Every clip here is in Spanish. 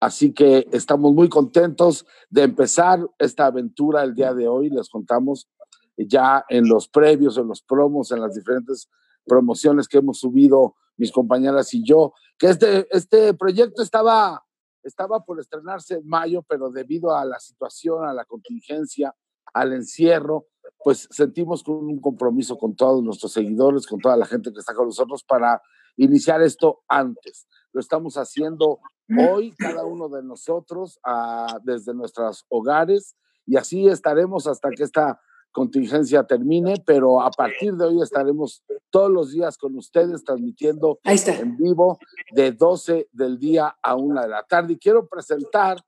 Así que estamos muy contentos de empezar esta aventura el día de hoy. Les contamos ya en los previos, en los promos, en las diferentes promociones que hemos subido mis compañeras y yo, que este, este proyecto estaba, estaba por estrenarse en mayo, pero debido a la situación, a la contingencia, al encierro, pues sentimos un compromiso con todos nuestros seguidores, con toda la gente que está con nosotros para iniciar esto antes. Lo estamos haciendo hoy, cada uno de nosotros, ah, desde nuestros hogares, y así estaremos hasta que esta contingencia termine, pero a partir de hoy estaremos todos los días con ustedes transmitiendo en vivo de 12 del día a 1 de la tarde. Y quiero presentar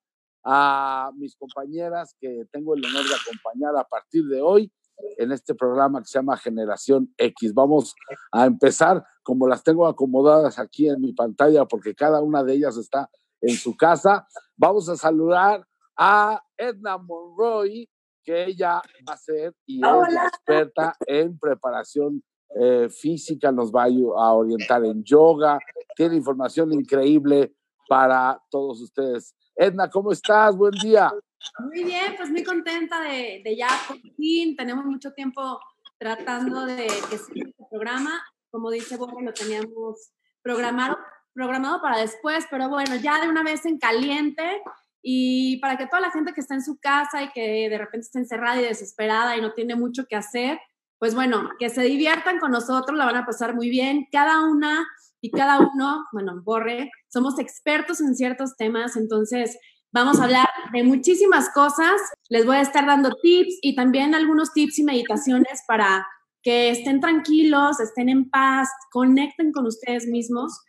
a mis compañeras que tengo el honor de acompañar a partir de hoy en este programa que se llama Generación X. Vamos a empezar como las tengo acomodadas aquí en mi pantalla porque cada una de ellas está en su casa. Vamos a saludar a Edna Monroy, que ella va a ser y es experta en preparación eh, física, nos va a orientar en yoga, tiene información increíble para todos ustedes. Edna, ¿cómo estás? Buen día. Muy bien, pues muy contenta de, de ya por fin. Tenemos mucho tiempo tratando de que siga este programa. Como dice Borja, lo teníamos programado, programado para después, pero bueno, ya de una vez en caliente y para que toda la gente que está en su casa y que de repente está encerrada y desesperada y no tiene mucho que hacer, pues bueno, que se diviertan con nosotros, la van a pasar muy bien. Cada una y cada uno, bueno, Borre, somos expertos en ciertos temas, entonces vamos a hablar de muchísimas cosas. Les voy a estar dando tips y también algunos tips y meditaciones para que estén tranquilos, estén en paz, conecten con ustedes mismos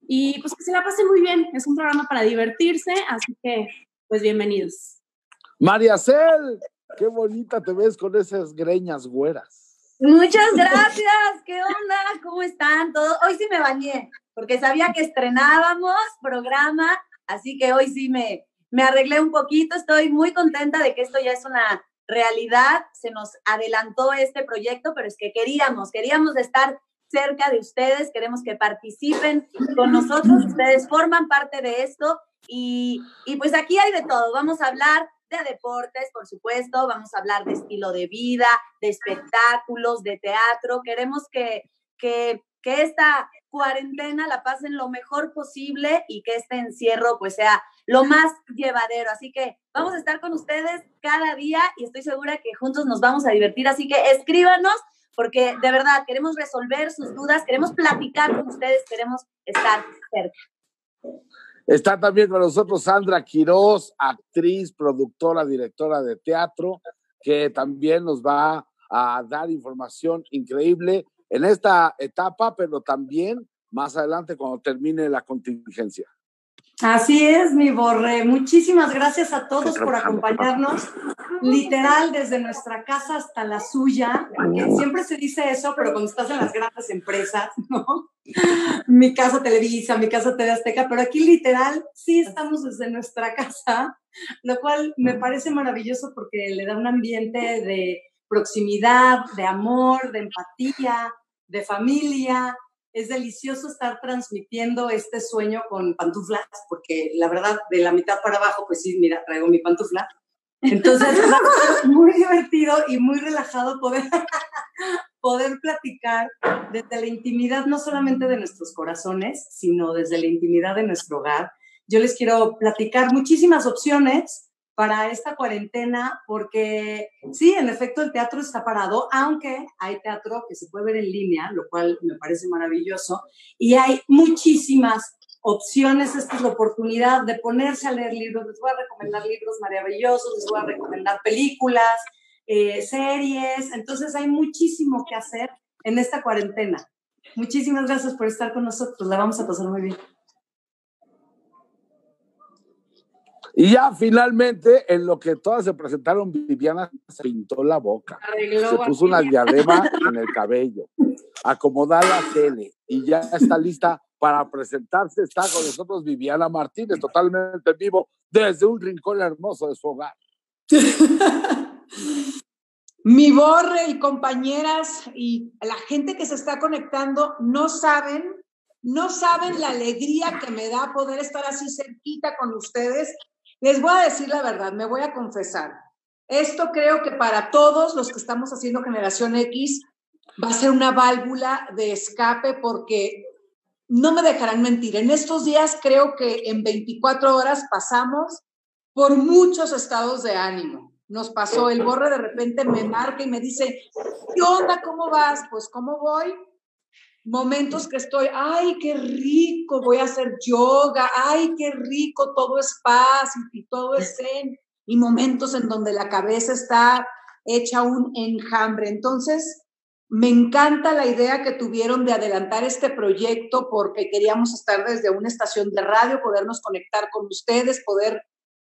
y pues que se la pasen muy bien. Es un programa para divertirse, así que pues bienvenidos. María Cel, qué bonita te ves con esas greñas güeras. Muchas gracias, ¿qué onda? ¿Cómo están todos? Hoy sí me bañé, porque sabía que estrenábamos programa, así que hoy sí me, me arreglé un poquito, estoy muy contenta de que esto ya es una realidad, se nos adelantó este proyecto, pero es que queríamos, queríamos estar cerca de ustedes, queremos que participen con nosotros, ustedes forman parte de esto y, y pues aquí hay de todo, vamos a hablar de deportes, por supuesto, vamos a hablar de estilo de vida, de espectáculos, de teatro, queremos que, que, que esta cuarentena la pasen lo mejor posible y que este encierro pues sea lo más llevadero. Así que vamos a estar con ustedes cada día y estoy segura que juntos nos vamos a divertir. Así que escríbanos porque de verdad queremos resolver sus dudas, queremos platicar con ustedes, queremos estar cerca. Está también con nosotros Sandra Quiroz, actriz, productora, directora de teatro, que también nos va a dar información increíble en esta etapa, pero también más adelante cuando termine la contingencia. Así es, mi borre. Muchísimas gracias a todos por acompañarnos, literal desde nuestra casa hasta la suya. siempre se dice eso, pero cuando estás en las grandes empresas, ¿no? Mi casa Televisa, mi casa TV Azteca, pero aquí literal sí estamos desde nuestra casa, lo cual me parece maravilloso porque le da un ambiente de proximidad, de amor, de empatía, de familia, es delicioso estar transmitiendo este sueño con pantuflas, porque la verdad, de la mitad para abajo, pues sí, mira, traigo mi pantufla. Entonces, es muy divertido y muy relajado poder, poder platicar desde la intimidad, no solamente de nuestros corazones, sino desde la intimidad de nuestro hogar. Yo les quiero platicar muchísimas opciones para esta cuarentena, porque sí, en efecto el teatro está parado, aunque hay teatro que se puede ver en línea, lo cual me parece maravilloso, y hay muchísimas opciones, esta es la oportunidad de ponerse a leer libros, les voy a recomendar libros maravillosos, les voy a recomendar películas, eh, series, entonces hay muchísimo que hacer en esta cuarentena. Muchísimas gracias por estar con nosotros, la vamos a pasar muy bien. Y ya finalmente, en lo que todas se presentaron, Viviana se pintó la boca. se puso una diadema en el cabello, acomodar la tele y ya está lista para presentarse. Está con nosotros Viviana Martínez, totalmente vivo, desde un rincón hermoso de su hogar. Mi borre y compañeras y la gente que se está conectando no saben No saben la alegría que me da poder estar así cerquita con ustedes. Les voy a decir la verdad, me voy a confesar. Esto creo que para todos los que estamos haciendo Generación X va a ser una válvula de escape porque no me dejarán mentir. En estos días creo que en 24 horas pasamos por muchos estados de ánimo. Nos pasó, el borre de repente me marca y me dice, ¿qué onda? ¿Cómo vas? Pues, ¿cómo voy? Momentos que estoy, ay, qué rico, voy a hacer yoga, ay, qué rico, todo es paz y todo es zen. Y momentos en donde la cabeza está hecha un enjambre. Entonces, me encanta la idea que tuvieron de adelantar este proyecto porque queríamos estar desde una estación de radio, podernos conectar con ustedes, poder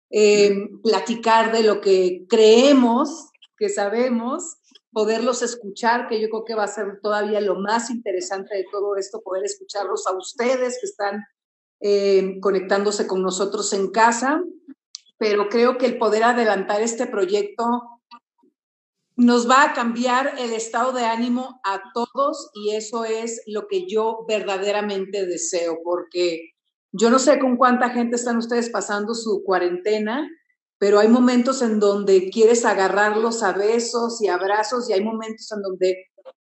eh, platicar de lo que creemos, que sabemos, poderlos escuchar, que yo creo que va a ser todavía lo más interesante de todo esto, poder escucharlos a ustedes que están eh, conectándose con nosotros en casa. Pero creo que el poder adelantar este proyecto nos va a cambiar el estado de ánimo a todos y eso es lo que yo verdaderamente deseo, porque yo no sé con cuánta gente están ustedes pasando su cuarentena, pero hay momentos en donde quieres agarrarlos a besos y abrazos y hay momentos en donde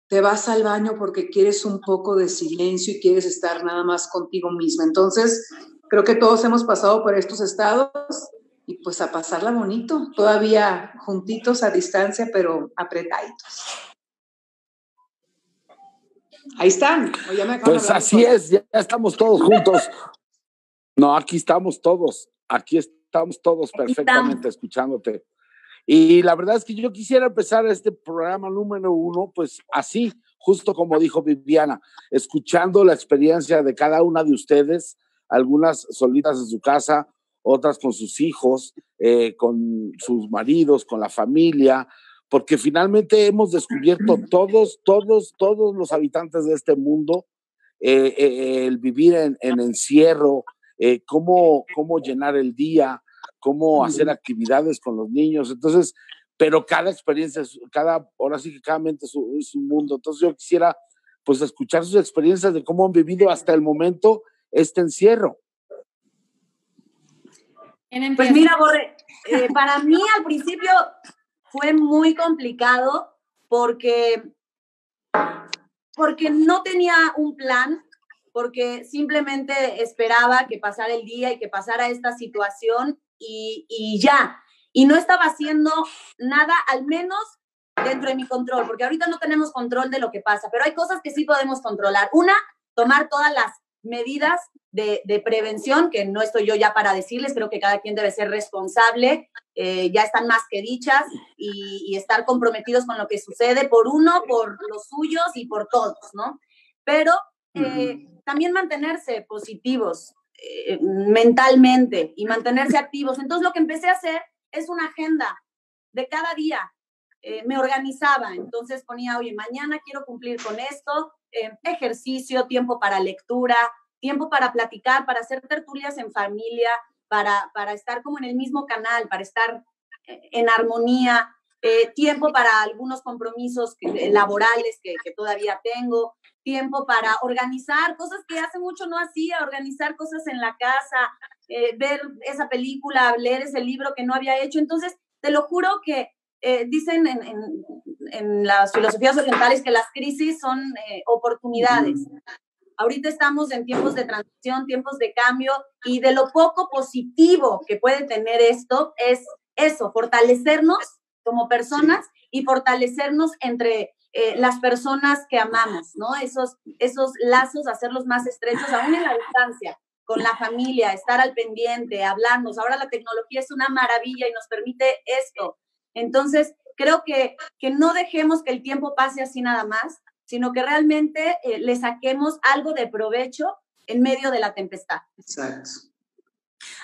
te vas al baño porque quieres un poco de silencio y quieres estar nada más contigo misma. Entonces, creo que todos hemos pasado por estos estados y pues a pasarla bonito, todavía juntitos a distancia, pero apretaditos. Ahí están. pues así es, ya estamos todos juntos. No, aquí estamos todos, aquí estamos todos perfectamente escuchándote. Y la verdad es que yo quisiera empezar este programa número uno, pues así, justo como dijo Viviana, escuchando la experiencia de cada una de ustedes, algunas solitas en su casa, otras con sus hijos, eh, con sus maridos, con la familia, porque finalmente hemos descubierto todos, todos, todos los habitantes de este mundo eh, eh, el vivir en, encierro, cómo, cómo llenar el día, cómo hacer actividades con los niños. Entonces, pero cada experiencia, cada, ahora sí que cada mente es un, es un mundo. Entonces yo quisiera pues escuchar sus experiencias de cómo han vivido hasta el momento este encierro. Pues mira, Borre, eh, para mí al principio fue muy complicado porque, porque no tenía un plan, porque simplemente esperaba que pasara el día y que pasara esta situación y, y ya. Y no estaba haciendo nada, al menos dentro de mi control, porque ahorita no tenemos control de lo que pasa, pero hay cosas que sí podemos controlar. Una, tomar todas las medidas de, prevención, que no estoy yo ya para decirles, creo que cada quien debe ser responsable, eh, ya están más que dichas, y, estar comprometidos con lo que sucede por uno, por los suyos y por todos, ¿no? Pero eh, también mantenerse positivos eh, mentalmente y mantenerse activos. Entonces lo que empecé a hacer es una agenda de cada día. me organizaba, entonces ponía, oye, mañana quiero cumplir con esto, ejercicio, tiempo para lectura, tiempo para platicar, para hacer tertulias en familia, para, para estar como en el mismo canal, para estar eh, en armonía, eh, tiempo para algunos compromisos laborales que, todavía tengo, tiempo para organizar cosas que hace mucho no hacía, organizar cosas en la casa, eh, ver esa película, leer ese libro que no había hecho. Entonces, te lo juro que dicen en, en, en, las filosofías orientales que las crisis son oportunidades. Ahorita estamos en tiempos de transición, tiempos de cambio y de lo poco positivo que puede tener esto es eso, fortalecernos como personas y fortalecernos entre eh, las personas que amamos, ¿no? Esos, esos lazos, hacerlos más estrechos, aún en la distancia, con la familia, estar al pendiente, hablarnos. Ahora la tecnología es una maravilla y nos permite esto. Entonces, creo que, que no dejemos que el tiempo pase así nada más, sino que realmente eh, le saquemos algo de provecho en medio de la tempestad. Exacto.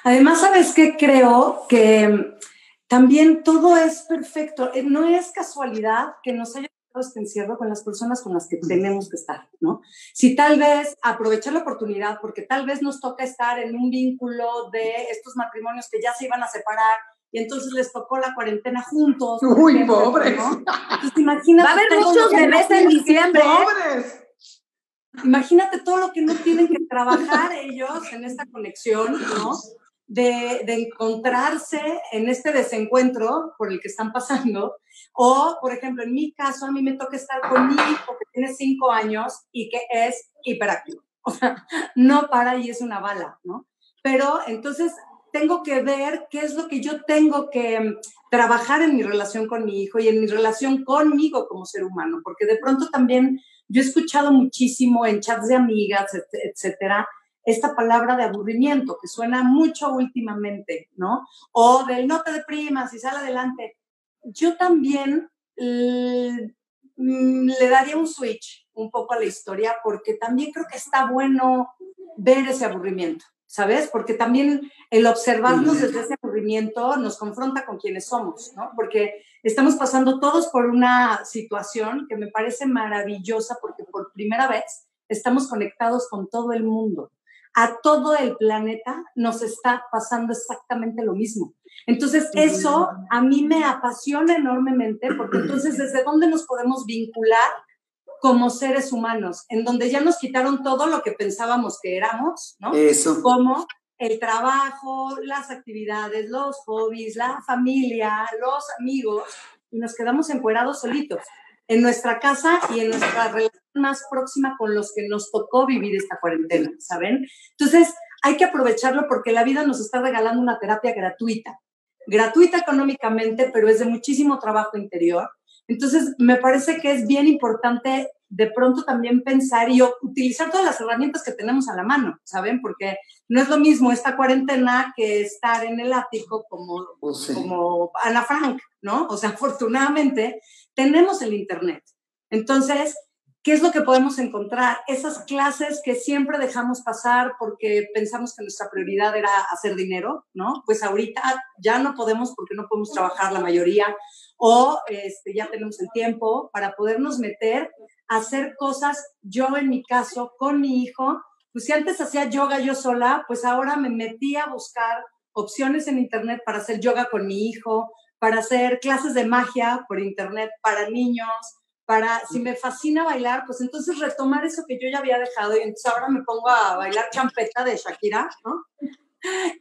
Además, ¿sabes qué? Creo que también todo es perfecto. Eh, no es casualidad que nos haya dado este encierro con las personas con las que tenemos que estar, ¿no? Si tal vez aprovechar la oportunidad, porque tal vez nos toca estar en un vínculo de estos matrimonios que ya se iban a separar y entonces les tocó la cuarentena juntos. Uy, pobres. ¿no? Va a haber muchos bebés en diciembre. Pobres. imagínate todo lo que no tienen que trabajar ellos en esta conexión, ¿no? De, encontrarse en este desencuentro por el que están pasando. O, por ejemplo, en mi caso, a mí me toca estar con mi hijo que tiene cinco años y que es hiperactivo. O sea, no para y es una bala, ¿no? Pero entonces tengo que ver qué es lo que yo tengo que mm, trabajar en mi relación con mi hijo y en mi relación conmigo como ser humano, porque de pronto también yo he escuchado muchísimo en chats de amigas, etcétera, esta palabra de aburrimiento que suena mucho últimamente, ¿no? O del no te deprimas y sal adelante. Yo también le daría un switch un poco a la historia porque también creo que está bueno ver ese aburrimiento. ¿sabes? Porque también el observarnos desde ese aburrimiento nos confronta con quienes somos, ¿no? Porque estamos pasando todos por una situación que me parece maravillosa porque por primera vez estamos conectados con todo el mundo. A todo el planeta nos está pasando exactamente lo mismo. Entonces, eso a mí me apasiona enormemente porque entonces, ¿desde dónde nos podemos vincular como seres humanos, en donde ya nos quitaron todo lo que pensábamos que éramos, ¿no? Eso. Como el trabajo, las actividades, los hobbies, la familia, los amigos, y nos quedamos encuerados solitos en nuestra casa y en nuestra relación más próxima con los que nos tocó vivir esta cuarentena, ¿saben? Entonces, hay que aprovecharlo porque la vida nos está regalando una terapia gratuita, gratuita económicamente, pero es de muchísimo trabajo interior entonces, me parece que es bien importante de pronto también pensar y utilizar todas las herramientas que tenemos a la mano, ¿saben? Porque no es lo mismo esta cuarentena que estar en el ático como, oh, como Ana Frank, ¿no? O sea, afortunadamente tenemos el Internet. Entonces, ¿Qué es lo que podemos encontrar? Esas clases que siempre dejamos pasar porque pensamos que nuestra prioridad era hacer dinero, ¿no? Pues ahorita ya no podemos porque no podemos trabajar la mayoría o este, ya tenemos el tiempo para podernos meter a hacer cosas, yo en mi caso, con mi hijo, pues si antes hacía yoga yo sola, pues ahora me metí a buscar opciones en internet para hacer yoga con mi hijo, para hacer clases de magia por internet para niños, para, si me fascina bailar, pues entonces retomar eso que yo ya había dejado y entonces ahora me pongo a bailar champeta de Shakira, ¿no?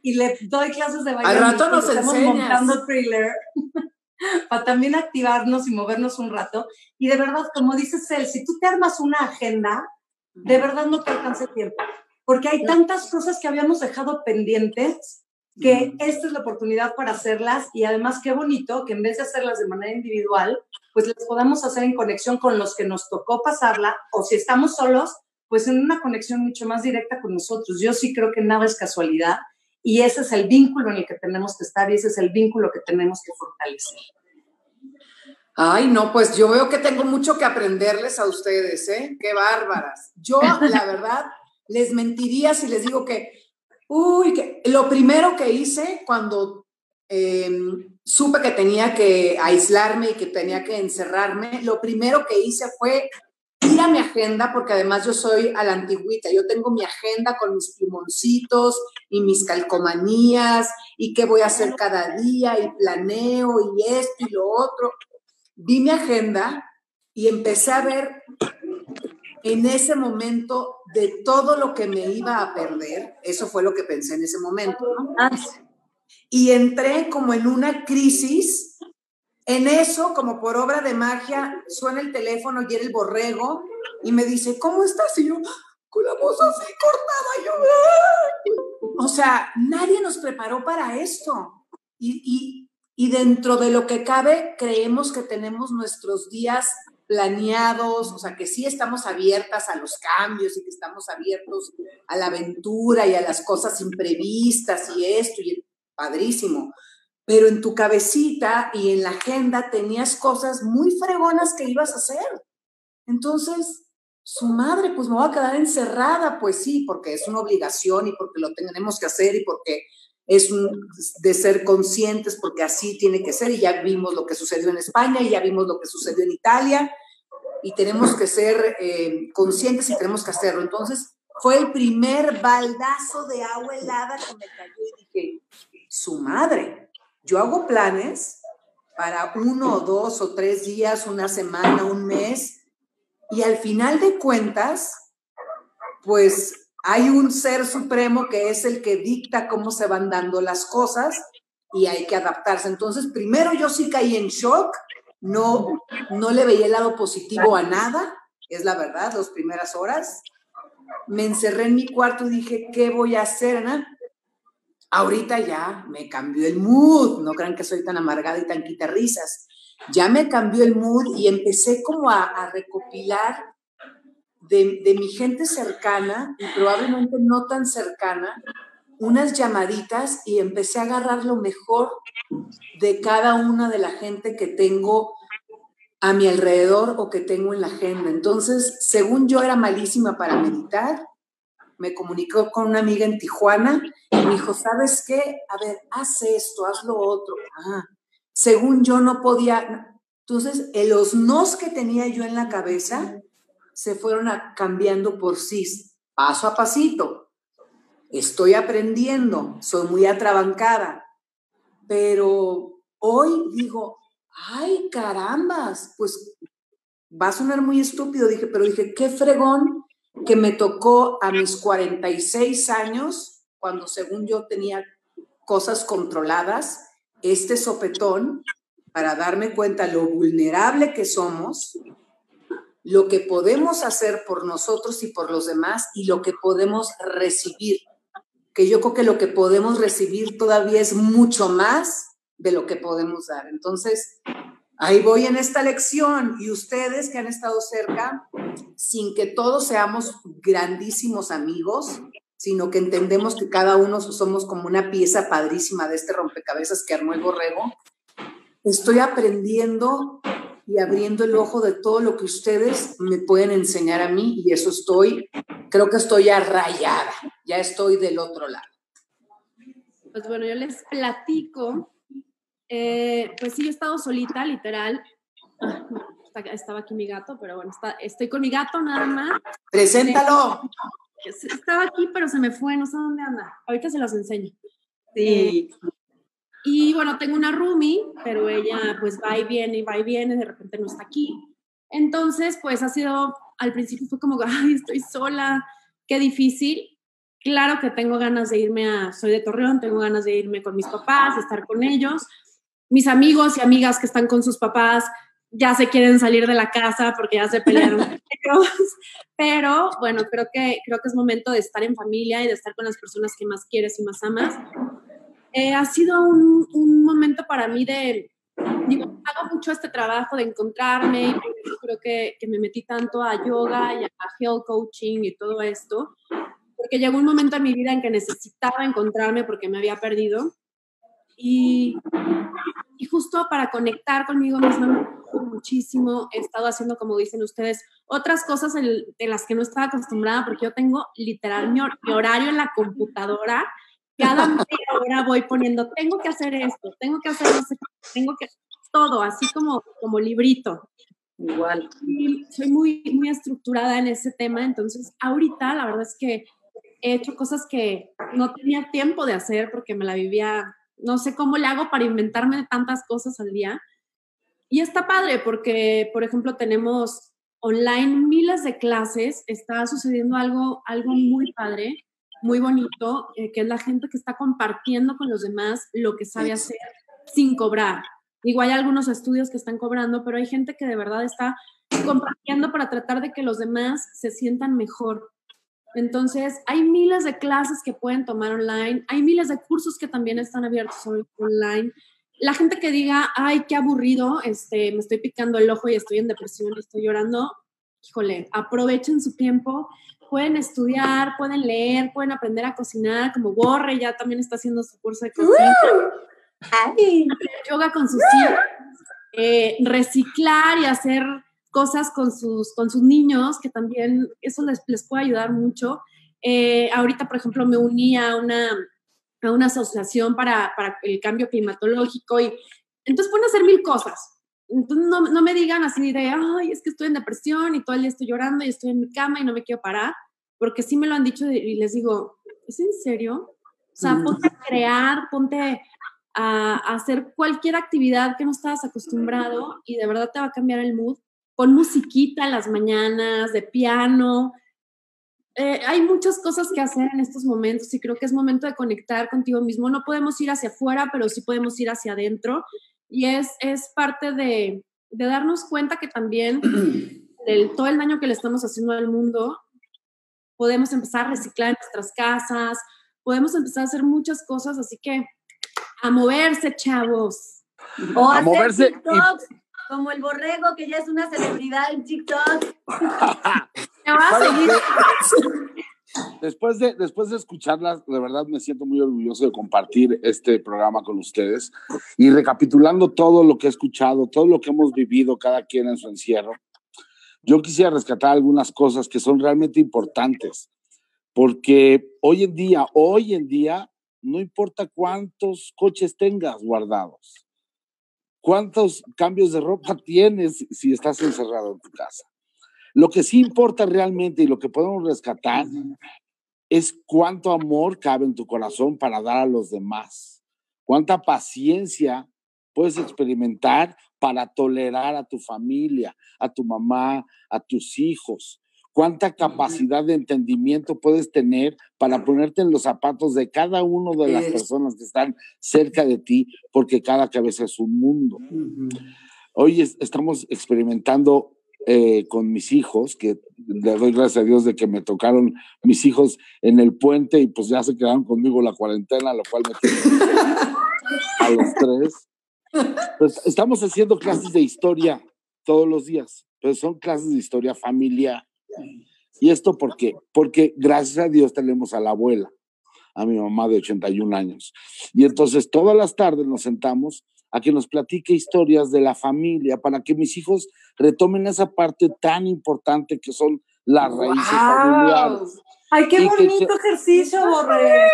Y le doy clases de baile. Al rato nos estamos montando thriller para también activarnos y movernos un rato. Y de verdad, como dices él, si tú te armas una agenda, de verdad no te alcanza el tiempo, porque hay tantas cosas que habíamos dejado pendientes que esta es la oportunidad para hacerlas y además qué bonito que en vez de hacerlas de manera individual, pues las podamos hacer en conexión con los que nos tocó pasarla o si estamos solos, pues en una conexión mucho más directa con nosotros. Yo sí creo que nada es casualidad y ese es el vínculo en el que tenemos que estar y ese es el vínculo que tenemos que fortalecer. Ay, no, pues yo veo que tengo mucho que aprenderles a ustedes, ¿eh? Qué bárbaras. Yo, la verdad, les mentiría si les digo que Uy, que lo primero que hice cuando em, supe que tenía que aislarme y que tenía que encerrarme, lo primero que hice fue ir mi agenda, porque además yo soy a la antigüita, yo tengo mi agenda con mis plumoncitos y mis calcomanías y qué voy a hacer cada día y planeo y esto y lo otro. Vi mi agenda y empecé a ver en ese momento de todo lo que me iba a perder, eso fue lo que pensé en ese momento, y entré como en una crisis, en eso, como por obra de magia, suena el teléfono y era el borrego y me dice, ¿cómo estás? Y yo, con la voz así cortada, yo, o sea, nadie nos preparó para esto. Y, y dentro de lo que cabe, creemos que tenemos nuestros días planeados, o sea, que sí estamos abiertas a los cambios y que estamos abiertos a la aventura y a las cosas imprevistas y esto, y padrísimo. Pero en tu cabecita y en la agenda tenías cosas muy fregonas que ibas a hacer. Entonces, su madre, pues me va a quedar encerrada, pues sí, porque es una obligación y porque lo tenemos que hacer y porque es de ser conscientes porque así tiene que ser y ya vimos lo que sucedió en España y ya vimos lo que sucedió en Italia y tenemos que ser eh, conscientes y tenemos que hacerlo. Entonces fue el primer baldazo de agua helada que me cayó y dije, su madre, yo hago planes para uno o dos o tres días, una semana, un mes y al final de cuentas pues hay un ser supremo que es el que dicta cómo se van dando las cosas y hay que adaptarse. Entonces, primero yo sí caí en shock, no, no le veía el lado positivo a nada, es la verdad, las primeras horas. Me encerré en mi cuarto y dije, ¿qué voy a hacer? Ahorita ya me cambió el mood, no crean que soy tan amargada y tan quita risas. Ya me cambió el mood y empecé como a recopilar de, mi gente cercana y probablemente no tan cercana, unas llamaditas y empecé a agarrar lo mejor de cada una de la gente que tengo a mi alrededor o que tengo en la agenda. Entonces, según yo era malísima para meditar, me comunicó con una amiga en Tijuana y me dijo, ¿sabes qué? A ver, haz esto, haz lo otro. Ah, según yo no podía. Entonces, los nos que tenía yo en la cabeza, se fueron cambiando por sí, paso a pasito. Estoy aprendiendo, soy muy atrabancada, pero hoy digo, ay carambas, pues va a sonar muy estúpido, dije, pero dije, qué fregón que me tocó a mis 46 años, cuando según yo tenía cosas controladas, este sopetón para darme cuenta lo vulnerable que somos lo que podemos hacer por nosotros y por los demás y lo que podemos recibir. Que yo creo que lo que podemos recibir todavía es mucho más de lo que podemos dar. Entonces, ahí voy en esta lección y ustedes que han estado cerca, sin que todos seamos grandísimos amigos, sino que entendemos que cada uno somos como una pieza padrísima de este rompecabezas que armó el borrego, estoy aprendiendo y abriendo el ojo de todo lo que ustedes me pueden enseñar a mí y eso estoy, creo que estoy ya rayada, ya estoy del otro lado. Pues bueno, yo les platico, eh, pues sí, yo he estado solita, literal. estaba aquí mi gato, pero bueno, estoy con mi gato nada más. Preséntalo. estaba aquí, pero se me fue, no sé dónde anda. Ahorita se los enseño. Sí. Eh, y bueno, tengo una roomie, pero ella pues va y viene y va y viene, de repente no está aquí. Entonces, pues ha sido, al principio fue como, ay, estoy sola, qué difícil. Claro que tengo ganas de irme a, soy de Torreón, tengo ganas de irme con mis papás, de estar con ellos. Mis amigos y amigas que están con sus papás ya se quieren salir de la casa porque ya se pelearon ellos. Pero bueno, creo que, creo que es momento de estar en familia y de estar con las personas que más quieres y más amas. Eh, ha sido un, un, momento para mí de, digo, hago mucho este trabajo de encontrarme y creo que, que, me metí tanto a yoga y a health coaching y todo esto, porque llegó un momento en mi vida en que necesitaba encontrarme porque me había perdido. Y, y justo para conectar conmigo misma muchísimo, he estado haciendo, como dicen ustedes, otras cosas en, las que no estaba acostumbrada, porque yo tengo literal mi, mi horario en la computadora cada media hora voy poniendo, tengo que hacer esto, tengo que hacer sé tengo que todo, así como, como librito. Igual. Y soy muy, muy estructurada en ese tema, entonces ahorita la verdad es que he hecho cosas que no tenía tiempo de hacer porque me la vivía, no sé cómo le hago para inventarme tantas cosas al día. Y está padre porque, por ejemplo, tenemos online miles de clases, está sucediendo algo, algo muy padre muy bonito, eh, que es la gente que está compartiendo con los demás lo que sabe hacer sin cobrar. Igual hay algunos estudios que están cobrando, pero hay gente que de verdad está compartiendo para tratar de que los demás se sientan mejor. Entonces, hay miles de clases que pueden tomar online, hay miles de cursos que también están abiertos online. La gente que diga, ay, qué aburrido, este, me estoy picando el ojo y estoy en depresión, estoy llorando, híjole, aprovechen su tiempo pueden estudiar, pueden leer, pueden aprender a cocinar, como Borre ya también está haciendo su curso de cocina. Yoga con sus hijos, eh, reciclar y hacer cosas con sus, con sus niños, que también eso les, les puede ayudar mucho. Eh, ahorita, por ejemplo, me uní a una, a una asociación para, para el cambio climatológico y entonces pueden hacer mil cosas. Entonces no, no, me digan así de, ay, es que estoy en depresión y todo el día estoy llorando y estoy en mi cama y no me quiero parar, porque sí me lo han dicho y les digo, ¿es en serio? O sea, mm. ponte a crear, ponte a, hacer cualquier actividad que no estabas acostumbrado y de verdad te va a cambiar el mood. Pon musiquita en las mañanas, de piano, eh, hay muchas cosas que hacer en estos momentos y creo que es momento de conectar contigo mismo. No podemos ir hacia afuera, pero sí podemos ir hacia adentro. Y es, es parte de, de darnos cuenta que también del, todo el daño que le estamos haciendo al mundo, podemos empezar a reciclar en nuestras casas, podemos empezar a hacer muchas cosas, así que a moverse, chavos. O a moverse. TikToks, como el borrego, que ya es una celebridad en TikTok. Después de, después de escucharlas, de verdad me siento muy orgulloso de compartir este programa con ustedes y recapitulando todo lo que he escuchado, todo lo que hemos vivido cada quien en su encierro, yo quisiera rescatar algunas cosas que son realmente importantes, porque hoy en día, hoy en día, no importa cuántos coches tengas guardados, cuántos cambios de ropa tienes si estás encerrado en tu casa. Lo que sí importa realmente y lo que podemos rescatar es cuánto amor cabe en tu corazón para dar a los demás, cuánta paciencia puedes experimentar para tolerar a tu familia, a tu mamá, a tus hijos, cuánta capacidad de entendimiento puedes tener para ponerte en los zapatos de cada uno de las personas que están cerca de ti, porque cada cabeza es un mundo. Hoy estamos experimentando eh, con mis hijos, que le doy gracias a Dios de que me tocaron mis hijos en el puente y pues ya se quedaron conmigo la cuarentena, lo cual me a los tres. Pues estamos haciendo clases de historia todos los días, pero son clases de historia familiar. ¿Y esto por qué? Porque gracias a Dios tenemos a la abuela, a mi mamá de 81 años. Y entonces todas las tardes nos sentamos a que nos platique historias de la familia, para que mis hijos retomen esa parte tan importante que son las raíces familiares. ¡Ay, qué bonito ejercicio, Borre!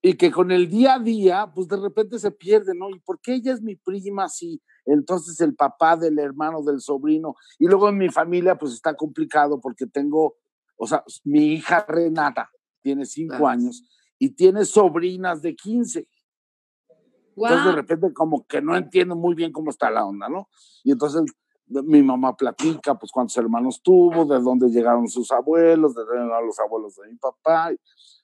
Y que con el día a día, pues de repente se pierde, ¿no? ¿Y por qué ella es mi prima sí? Entonces el papá del hermano del sobrino. Y luego en mi familia, pues está complicado porque tengo, o sea, mi hija Renata tiene cinco años y tiene sobrinas de 15. Entonces de repente como que no entiendo muy bien cómo está la onda, ¿no? Y entonces mi mamá platica, pues cuántos hermanos tuvo, de dónde llegaron sus abuelos, de dónde llegaron los abuelos de mi papá,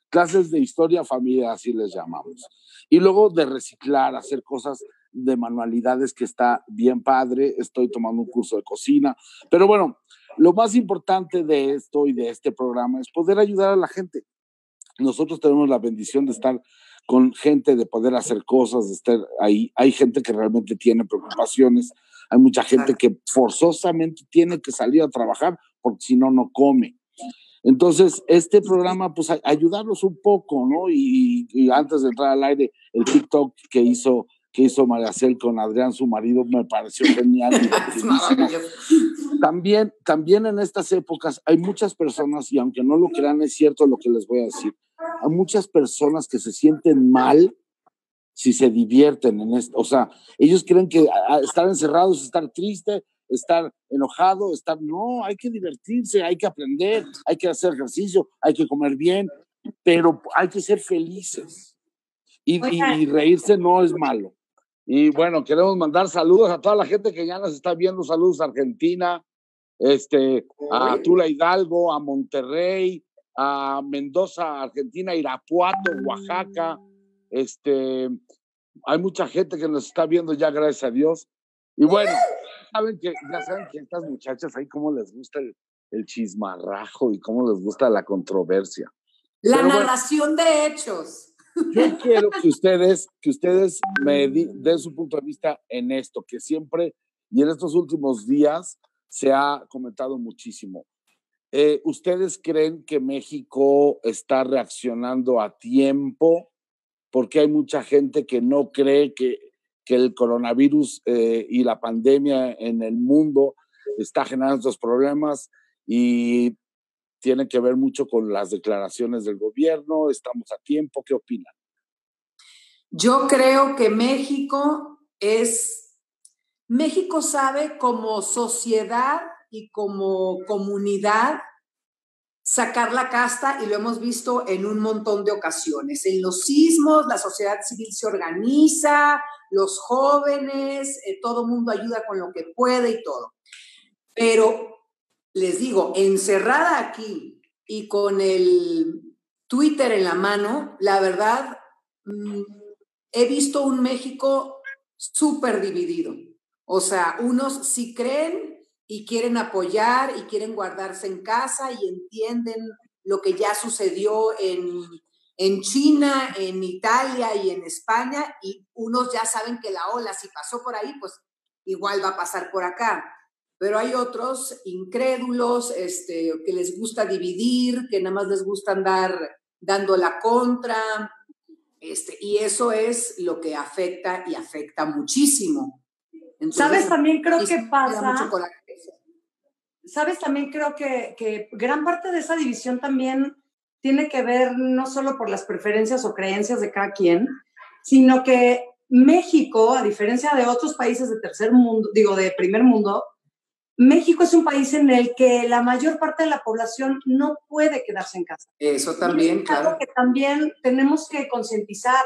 clases de historia familiar, así les llamamos. Y luego de reciclar, hacer cosas de manualidades que está bien padre, estoy tomando un curso de cocina, pero bueno, lo más importante de esto y de este programa es poder ayudar a la gente. Nosotros tenemos la bendición de estar con gente, de poder hacer cosas, de estar ahí. Hay gente que realmente tiene preocupaciones, hay mucha gente que forzosamente tiene que salir a trabajar porque si no, no come. Entonces, este programa, pues ayudarlos un poco, ¿no? Y, antes de entrar al aire, el TikTok que hizo que hizo Mariacel con Adrián, su marido, me pareció genial. también, también en estas épocas hay muchas personas, y aunque no lo crean, es cierto lo que les voy a decir, hay muchas personas que se sienten mal si se divierten en esto. O sea, ellos creen que estar encerrados es estar triste, estar enojado, estar... No, hay que divertirse, hay que aprender, hay que hacer ejercicio, hay que comer bien, pero hay que ser felices. Y, y, reírse no es malo. Y bueno, queremos mandar saludos a toda la gente que ya nos está viendo. Saludos a Argentina, este, a Tula Hidalgo, a Monterrey, a Mendoza, Argentina, Irapuato, Oaxaca. Este, hay mucha gente que nos está viendo ya, gracias a Dios. Y bueno, saben que, ya saben que estas muchachas ahí cómo les gusta el, el chismarrajo y cómo les gusta la controversia. La narración de hechos. Yo quiero que ustedes, que ustedes me den su punto de vista en esto, que siempre y en estos últimos días se ha comentado muchísimo. Eh, ¿Ustedes creen que México está reaccionando a tiempo? Porque hay mucha gente que no cree que, que el coronavirus eh, y la pandemia en el mundo está generando estos problemas y tiene que ver mucho con las declaraciones del gobierno. ¿Estamos a tiempo? ¿Qué opinan? Yo creo que México es, México sabe como sociedad y como comunidad sacar la casta y lo hemos visto en un montón de ocasiones. En los sismos, la sociedad civil se organiza, los jóvenes, eh, todo mundo ayuda con lo que puede y todo. Pero les digo, encerrada aquí y con el Twitter en la mano, la verdad, mm, he visto un México súper dividido. O sea, unos sí creen y quieren apoyar y quieren guardarse en casa y entienden lo que ya sucedió en, en China, en Italia y en España, y unos ya saben que la ola, si pasó por ahí, pues igual va a pasar por acá. Pero hay otros incrédulos, este, que les gusta dividir, que nada más les gusta andar dando la contra, este, y eso es lo que afecta y afecta muchísimo. ¿Sabes? También creo que pasa. ¿Sabes? También creo que, que gran parte de esa división también tiene que ver no solo por las preferencias o creencias de cada quien, sino que México, a diferencia de otros países de tercer mundo, digo, de primer mundo, México es un país en el que la mayor parte de la población no puede quedarse en casa. Eso también, claro. que también tenemos que concientizar,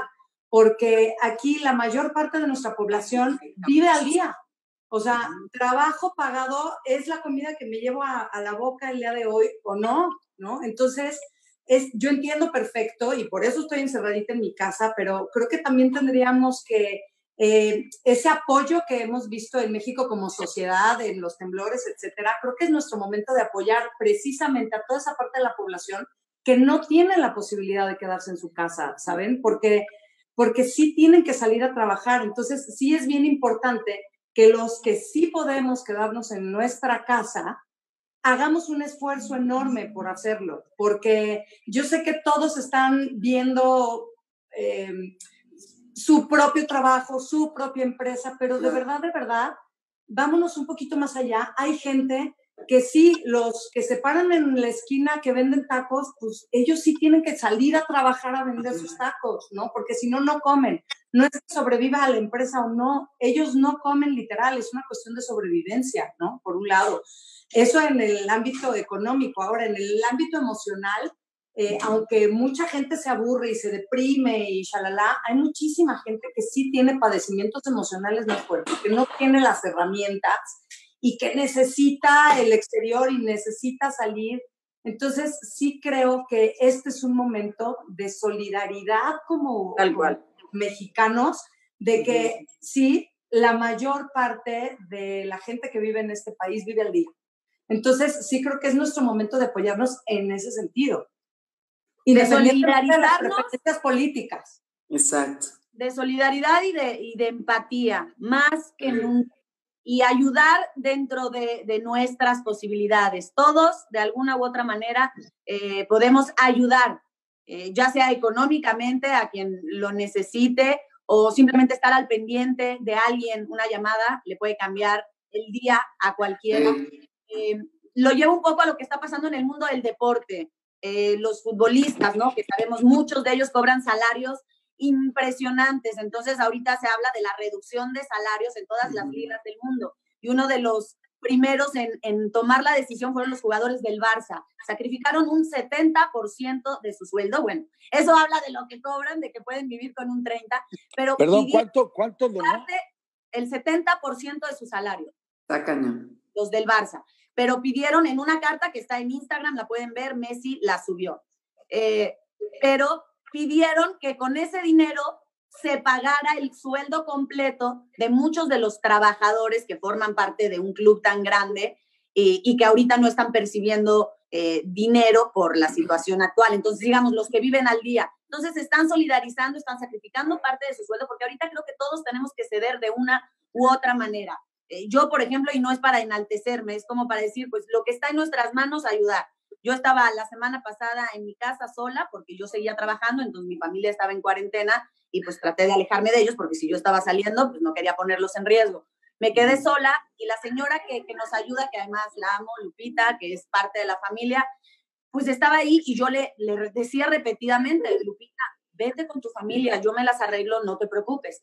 porque aquí la mayor parte de nuestra población vive al día. O sea, trabajo pagado es la comida que me llevo a, a la boca el día de hoy o no, ¿no? Entonces, es, yo entiendo perfecto y por eso estoy encerradita en mi casa, pero creo que también tendríamos que eh, ese apoyo que hemos visto en México como sociedad, en los temblores, etcétera, creo que es nuestro momento de apoyar precisamente a toda esa parte de la población que no tiene la posibilidad de quedarse en su casa, ¿saben? Porque, porque sí tienen que salir a trabajar. Entonces, sí es bien importante que los que sí podemos quedarnos en nuestra casa, hagamos un esfuerzo enorme por hacerlo, porque yo sé que todos están viendo eh, su propio trabajo, su propia empresa, pero de verdad, de verdad, vámonos un poquito más allá. Hay gente que sí, los que se paran en la esquina que venden tacos, pues ellos sí tienen que salir a trabajar a vender sus tacos, ¿no? Porque si no, no comen. No es que sobreviva a la empresa o no, ellos no comen literal, es una cuestión de sobrevivencia, ¿no? Por un lado. Eso en el ámbito económico. Ahora, en el ámbito emocional, eh, aunque mucha gente se aburre y se deprime y shalala, hay muchísima gente que sí tiene padecimientos emocionales más fuertes, que no tiene las herramientas y que necesita el exterior y necesita salir. Entonces, sí creo que este es un momento de solidaridad como, mexicanos, de que sí, la mayor parte de la gente que vive en este país vive al día. Entonces, sí creo que es nuestro momento de apoyarnos en ese sentido. Y de, solidaridad de las preferencias políticas. Exacto. De solidaridad y de, y de empatía, más que nunca. Y ayudar dentro de, de, nuestras posibilidades. Todos, de alguna u otra manera, eh, podemos ayudar, eh, ya sea económicamente a quien lo necesite o simplemente estar al pendiente de alguien, una llamada le puede cambiar el día a cualquiera. Eh, lo llevo un poco a lo que está pasando en el mundo del deporte. Eh, los futbolistas, ¿no? Que sabemos, muchos de ellos cobran salarios impresionantes. Entonces, ahorita se habla de la reducción de salarios en todas las ligas del mundo. Y uno de los primeros en, en, tomar la decisión fueron los jugadores del Barça. Sacrificaron un 70% de su sueldo. Bueno, eso habla de lo que cobran, de que pueden vivir con un 30%. Pero Perdón, ¿cuánto? ¿Cuánto El 70% de su salario. Los del Barça pero pidieron en una carta que está en Instagram, la pueden ver, Messi la subió. Eh, pero pidieron que con ese dinero se pagara el sueldo completo de muchos de los trabajadores que forman parte de un club tan grande y, que ahorita no están percibiendo eh, dinero por la situación actual. Entonces, digamos, los que viven al día. Entonces, están solidarizando, están sacrificando parte de su sueldo, porque ahorita creo que todos tenemos que ceder de una u otra manera. Eh, yo, por ejemplo, y no es para enaltecerme, es como para decir, pues lo que está en nuestras manos, ayudar. Yo estaba la semana pasada en mi casa sola porque yo seguía trabajando, entonces mi familia estaba en cuarentena y pues traté de alejarme de ellos porque si yo estaba saliendo, pues no quería ponerlos en riesgo. Me quedé sola y la señora que, que nos ayuda, que además la amo, Lupita, que es parte de la familia, pues estaba ahí y yo le, le decía repetidamente, Lupita, vete con tu familia, yo me las arreglo, no te preocupes.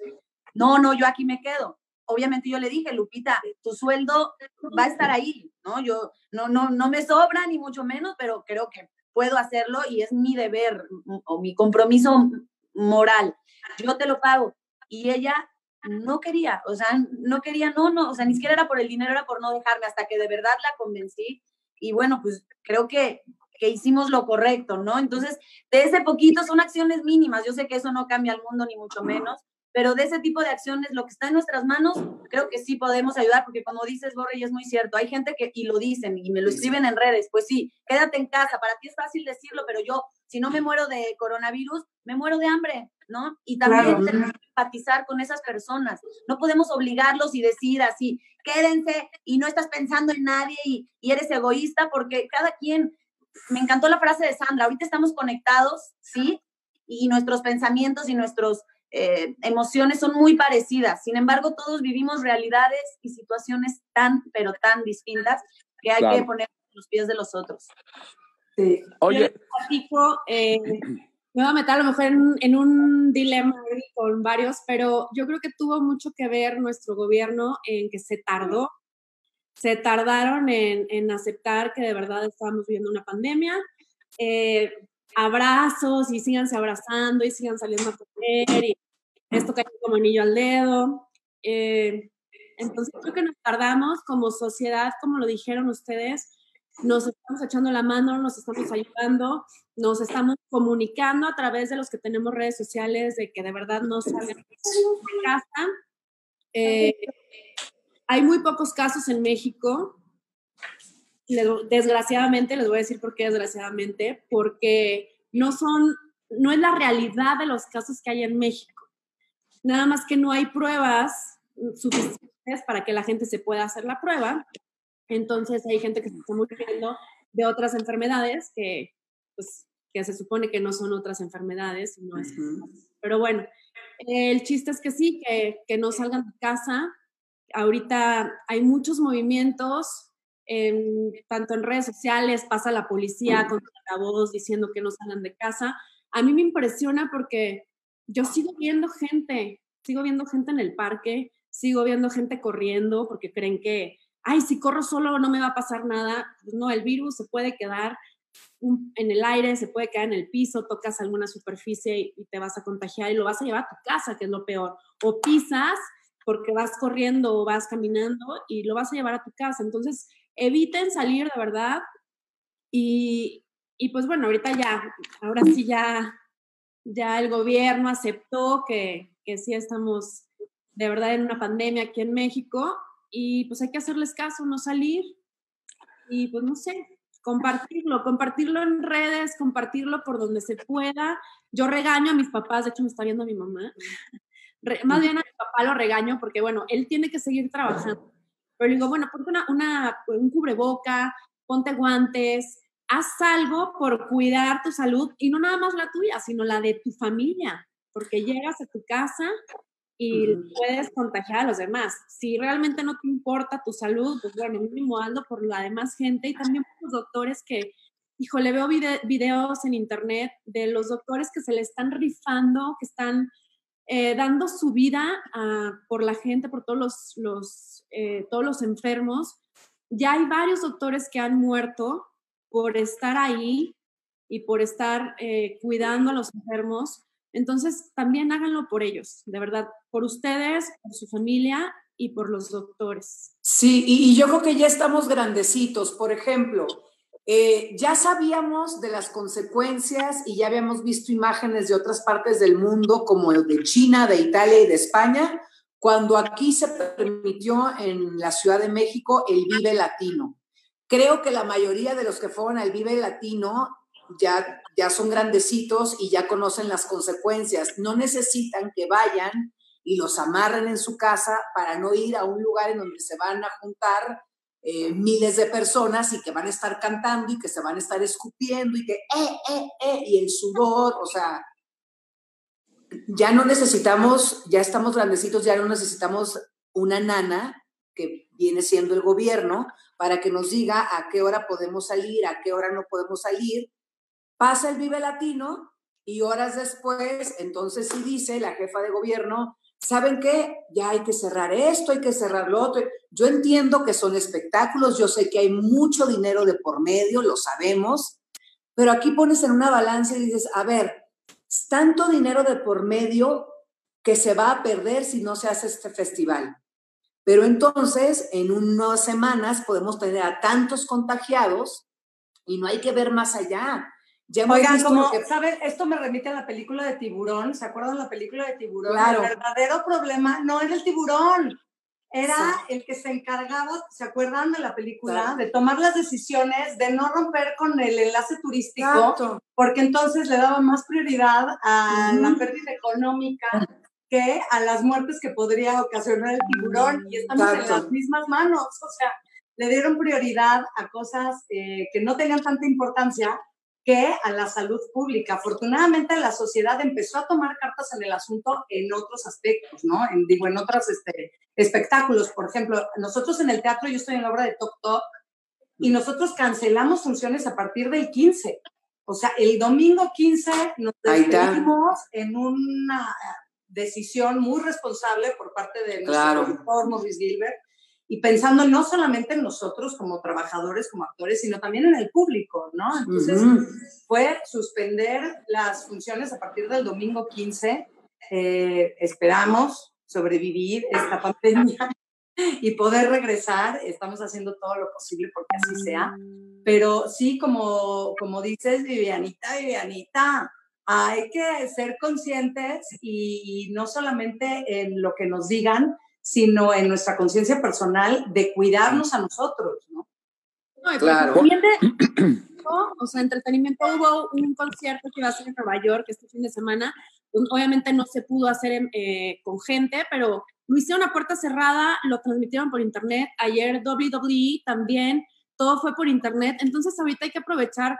No, no, yo aquí me quedo obviamente yo le dije, Lupita, tu sueldo va a estar ahí, ¿no? Yo no, no, no me sobra ni mucho menos, pero creo que puedo hacerlo y es mi deber o mi compromiso moral. Yo te lo pago. Y ella no quería, o sea, no quería, no, no, o sea, ni siquiera era por el dinero, era por no dejarme, hasta que de verdad la convencí. Y bueno, pues creo que que hicimos lo correcto, ¿no? Entonces, de ese poquito son acciones mínimas. Yo sé que eso no cambia el mundo ni mucho menos, pero de ese tipo de acciones, lo que está en nuestras manos, creo que sí podemos ayudar, porque como dices, Borre, y es muy cierto, hay gente que, y lo dicen, y me lo escriben en redes, pues sí, quédate en casa, para ti es fácil decirlo, pero yo, si no me muero de coronavirus, me muero de hambre, ¿no? Y también tenemos que empatizar con esas personas, no podemos obligarlos y decir así, quédense y no estás pensando en nadie y, y eres egoísta, porque cada quien, me encantó la frase de Sandra, ahorita estamos conectados, ¿sí? Y nuestros pensamientos y nuestros eh, emociones son muy parecidas. Sin embargo, todos vivimos realidades y situaciones tan, pero tan distintas que hay que poner los pies de los otros. Sí. Oye. Eh, me voy a meter a lo mejor en, un dilema con varios, pero yo creo que tuvo mucho que ver nuestro gobierno en que se tardó. Se tardaron en, aceptar que de verdad estábamos viviendo una pandemia. Eh, abrazos y síganse abrazando y sigan saliendo a comer y esto cae como anillo al dedo. Eh, entonces creo que nos tardamos como sociedad, como lo dijeron ustedes, nos estamos echando la mano, nos estamos ayudando, nos estamos comunicando a través de los que tenemos redes sociales de que de verdad no salgan de casa. Eh, hay muy pocos casos en México. Desgraciadamente, les voy a decir por qué desgraciadamente, porque no son, no es la realidad de los casos que hay en México. Nada más que no hay pruebas suficientes para que la gente se pueda hacer la prueba. Entonces hay gente que se está muriendo de otras enfermedades que, pues, que se supone que no son otras enfermedades. Es, Pero bueno, el chiste es que sí, que, que no salgan de casa. Ahorita hay muchos movimientos, tanto en redes sociales, pasa la policía con la voz diciendo que no salgan de casa. A mí me impresiona porque yo sigo viendo gente, sigo viendo gente en el parque, sigo viendo gente corriendo porque creen que, ay, si corro solo no me va a pasar nada. Pues no, el virus se puede quedar en el aire, se puede quedar en el piso, tocas alguna superficie y, te vas a contagiar y lo vas a llevar a tu casa, que es lo peor. O pisas porque vas corriendo o vas caminando y lo vas a llevar a tu casa. Entonces, eviten salir de verdad. Y, y pues bueno, ahorita ya, ahora sí ya ya el gobierno aceptó que, que sí estamos de verdad en una pandemia aquí en México y pues hay que hacerles caso, no salir y pues no sé, compartirlo, compartirlo en redes, compartirlo por donde se pueda. Yo regaño a mis papás, de hecho me está viendo mi mamá, más bien a mi papá lo regaño porque bueno, él tiene que seguir trabajando, pero digo, bueno, ponte una, una, un cubreboca, ponte guantes, haz algo por cuidar tu salud y no nada más la tuya, sino la de tu familia, porque llegas a tu casa y puedes contagiar a los demás. Si realmente no te importa tu salud, pues bueno, mínimo hazlo por la demás gente y también por los doctores que, híjole, veo videos en internet de los doctores que se le están rifando, que están eh, dando su vida por la gente, por todos los, los eh, todos los enfermos. Ya hay varios doctores que han muerto por estar ahí y por estar eh, cuidando a los enfermos. Entonces, también háganlo por ellos, de verdad, por ustedes, por su familia y por los doctores. Sí, y, yo creo que ya estamos grandecitos. Por ejemplo, eh, ya sabíamos de las consecuencias y ya habíamos visto imágenes de otras partes del mundo, como de China, de Italia y de España, cuando aquí se permitió en la Ciudad de México el Vive Latino. Creo que la mayoría de los que fueron al Vive Latino ya, ya son grandecitos y ya conocen las consecuencias. No necesitan que vayan y los amarren en su casa para no ir a un lugar en donde se van a juntar eh, miles de personas y que van a estar cantando y que se van a estar escupiendo y que, eh, eh, eh, y el sudor, o sea, ya no necesitamos, ya estamos grandecitos, ya no necesitamos una nana que viene siendo el gobierno para que nos diga a qué hora podemos salir, a qué hora no podemos salir. Pasa el Vive Latino y horas después, entonces sí dice la jefa de gobierno, ¿saben qué? Ya hay que cerrar esto, hay que cerrar lo otro. Yo entiendo que son espectáculos, yo sé que hay mucho dinero de por medio, lo sabemos, pero aquí pones en una balanza y dices, a ver, tanto dinero de por medio que se va a perder si no se hace este festival. Pero entonces, en unas semanas podemos tener a tantos contagiados y no hay que ver más allá. Ya Oigan, como, que- ¿saben? Esto me remite a la película de Tiburón. ¿Se acuerdan la película de Tiburón? Claro. El verdadero problema no era el tiburón, era Sí. el que se encargaba, ¿se acuerdan de la película? Claro. De tomar las decisiones, de no romper con el enlace turístico, Exacto. porque entonces le daba más prioridad a la Ujú. pérdida económica que a las muertes que podría ocasionar el tiburón. Y estamos en Exacto. las mismas manos. O sea, le dieron prioridad a cosas eh, que no tenían tanta importancia que a la salud pública. Afortunadamente la sociedad empezó a tomar cartas en el asunto en otros aspectos, ¿no? En, digo, en otros este, espectáculos. Por ejemplo, nosotros en el teatro, yo estoy en la obra de Tok Tok, y nosotros cancelamos funciones a partir del 15. O sea, el domingo 15 nos despedimos en una decisión muy responsable por parte de nuestro Claro. productor, Maurice Gilbert, y pensando no solamente en nosotros como trabajadores, como actores, sino también en el público, ¿no? Entonces, Ujú. fue suspender las funciones a partir del domingo 15. Eh, esperamos sobrevivir esta pandemia y poder regresar. Estamos haciendo todo lo posible porque así sea. Pero sí, como, como dices, Vivianita, Vivianita, hay que ser conscientes y no solamente en lo que nos digan, sino en nuestra conciencia personal de cuidarnos a nosotros, ¿no? No, y Claro. también de- o sea, entretenimiento hubo un concierto que iba a ser en Nueva York este fin de semana. pues, obviamente no se pudo hacer en- eh, con gente, pero lo hicieron a puerta cerrada, lo transmitieron por internet. Ayer WWE también, todo fue por internet. Entonces ahorita hay que aprovechar.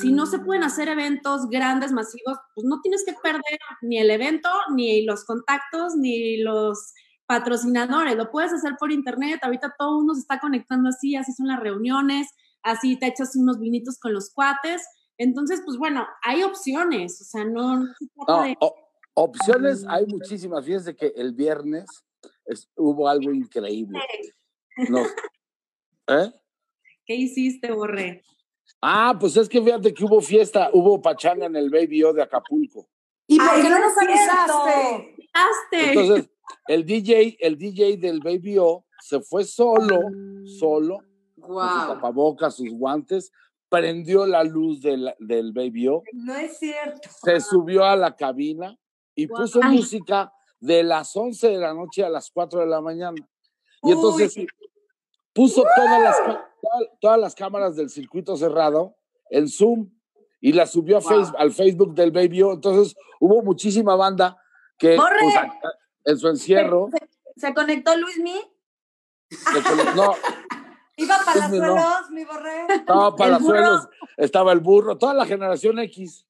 Si no se pueden hacer eventos grandes, masivos, pues no tienes que perder ni el evento, ni los contactos, ni los patrocinadores. Lo puedes hacer por internet. Ahorita todo uno se está conectando así, así son las reuniones, así te echas unos vinitos con los cuates. Entonces, pues bueno, hay opciones. O sea, no, no se trata No, de. o- opciones hay muchísimas. Fíjense que el viernes es- hubo algo increíble. Nos- ¿eh? ¿Qué hiciste, Borré? Ah, pues es que fíjate que hubo fiesta, hubo pachanga en el Baby O de Acapulco. ¿Y por qué no no nos avisaste? Entonces, el DJ, el DJ del Baby O se fue solo, solo, con su Wow. tapabocas, sus guantes, prendió la luz del, del Baby O, No es cierto. se subió a la cabina y puso Ay. música de las 11 de la noche a las 4 de la mañana. Y entonces Uy. puso todas las, todas las cámaras del circuito cerrado en Zoom y las subió a Wow. face- al Facebook del Baby O. Entonces hubo muchísima banda que pues, en su encierro, ¿Se conectó Luismi? se cole- no, Iba no. palazuelos, mi borré. estaba Palazuelos, estaba el burro, toda la generación X.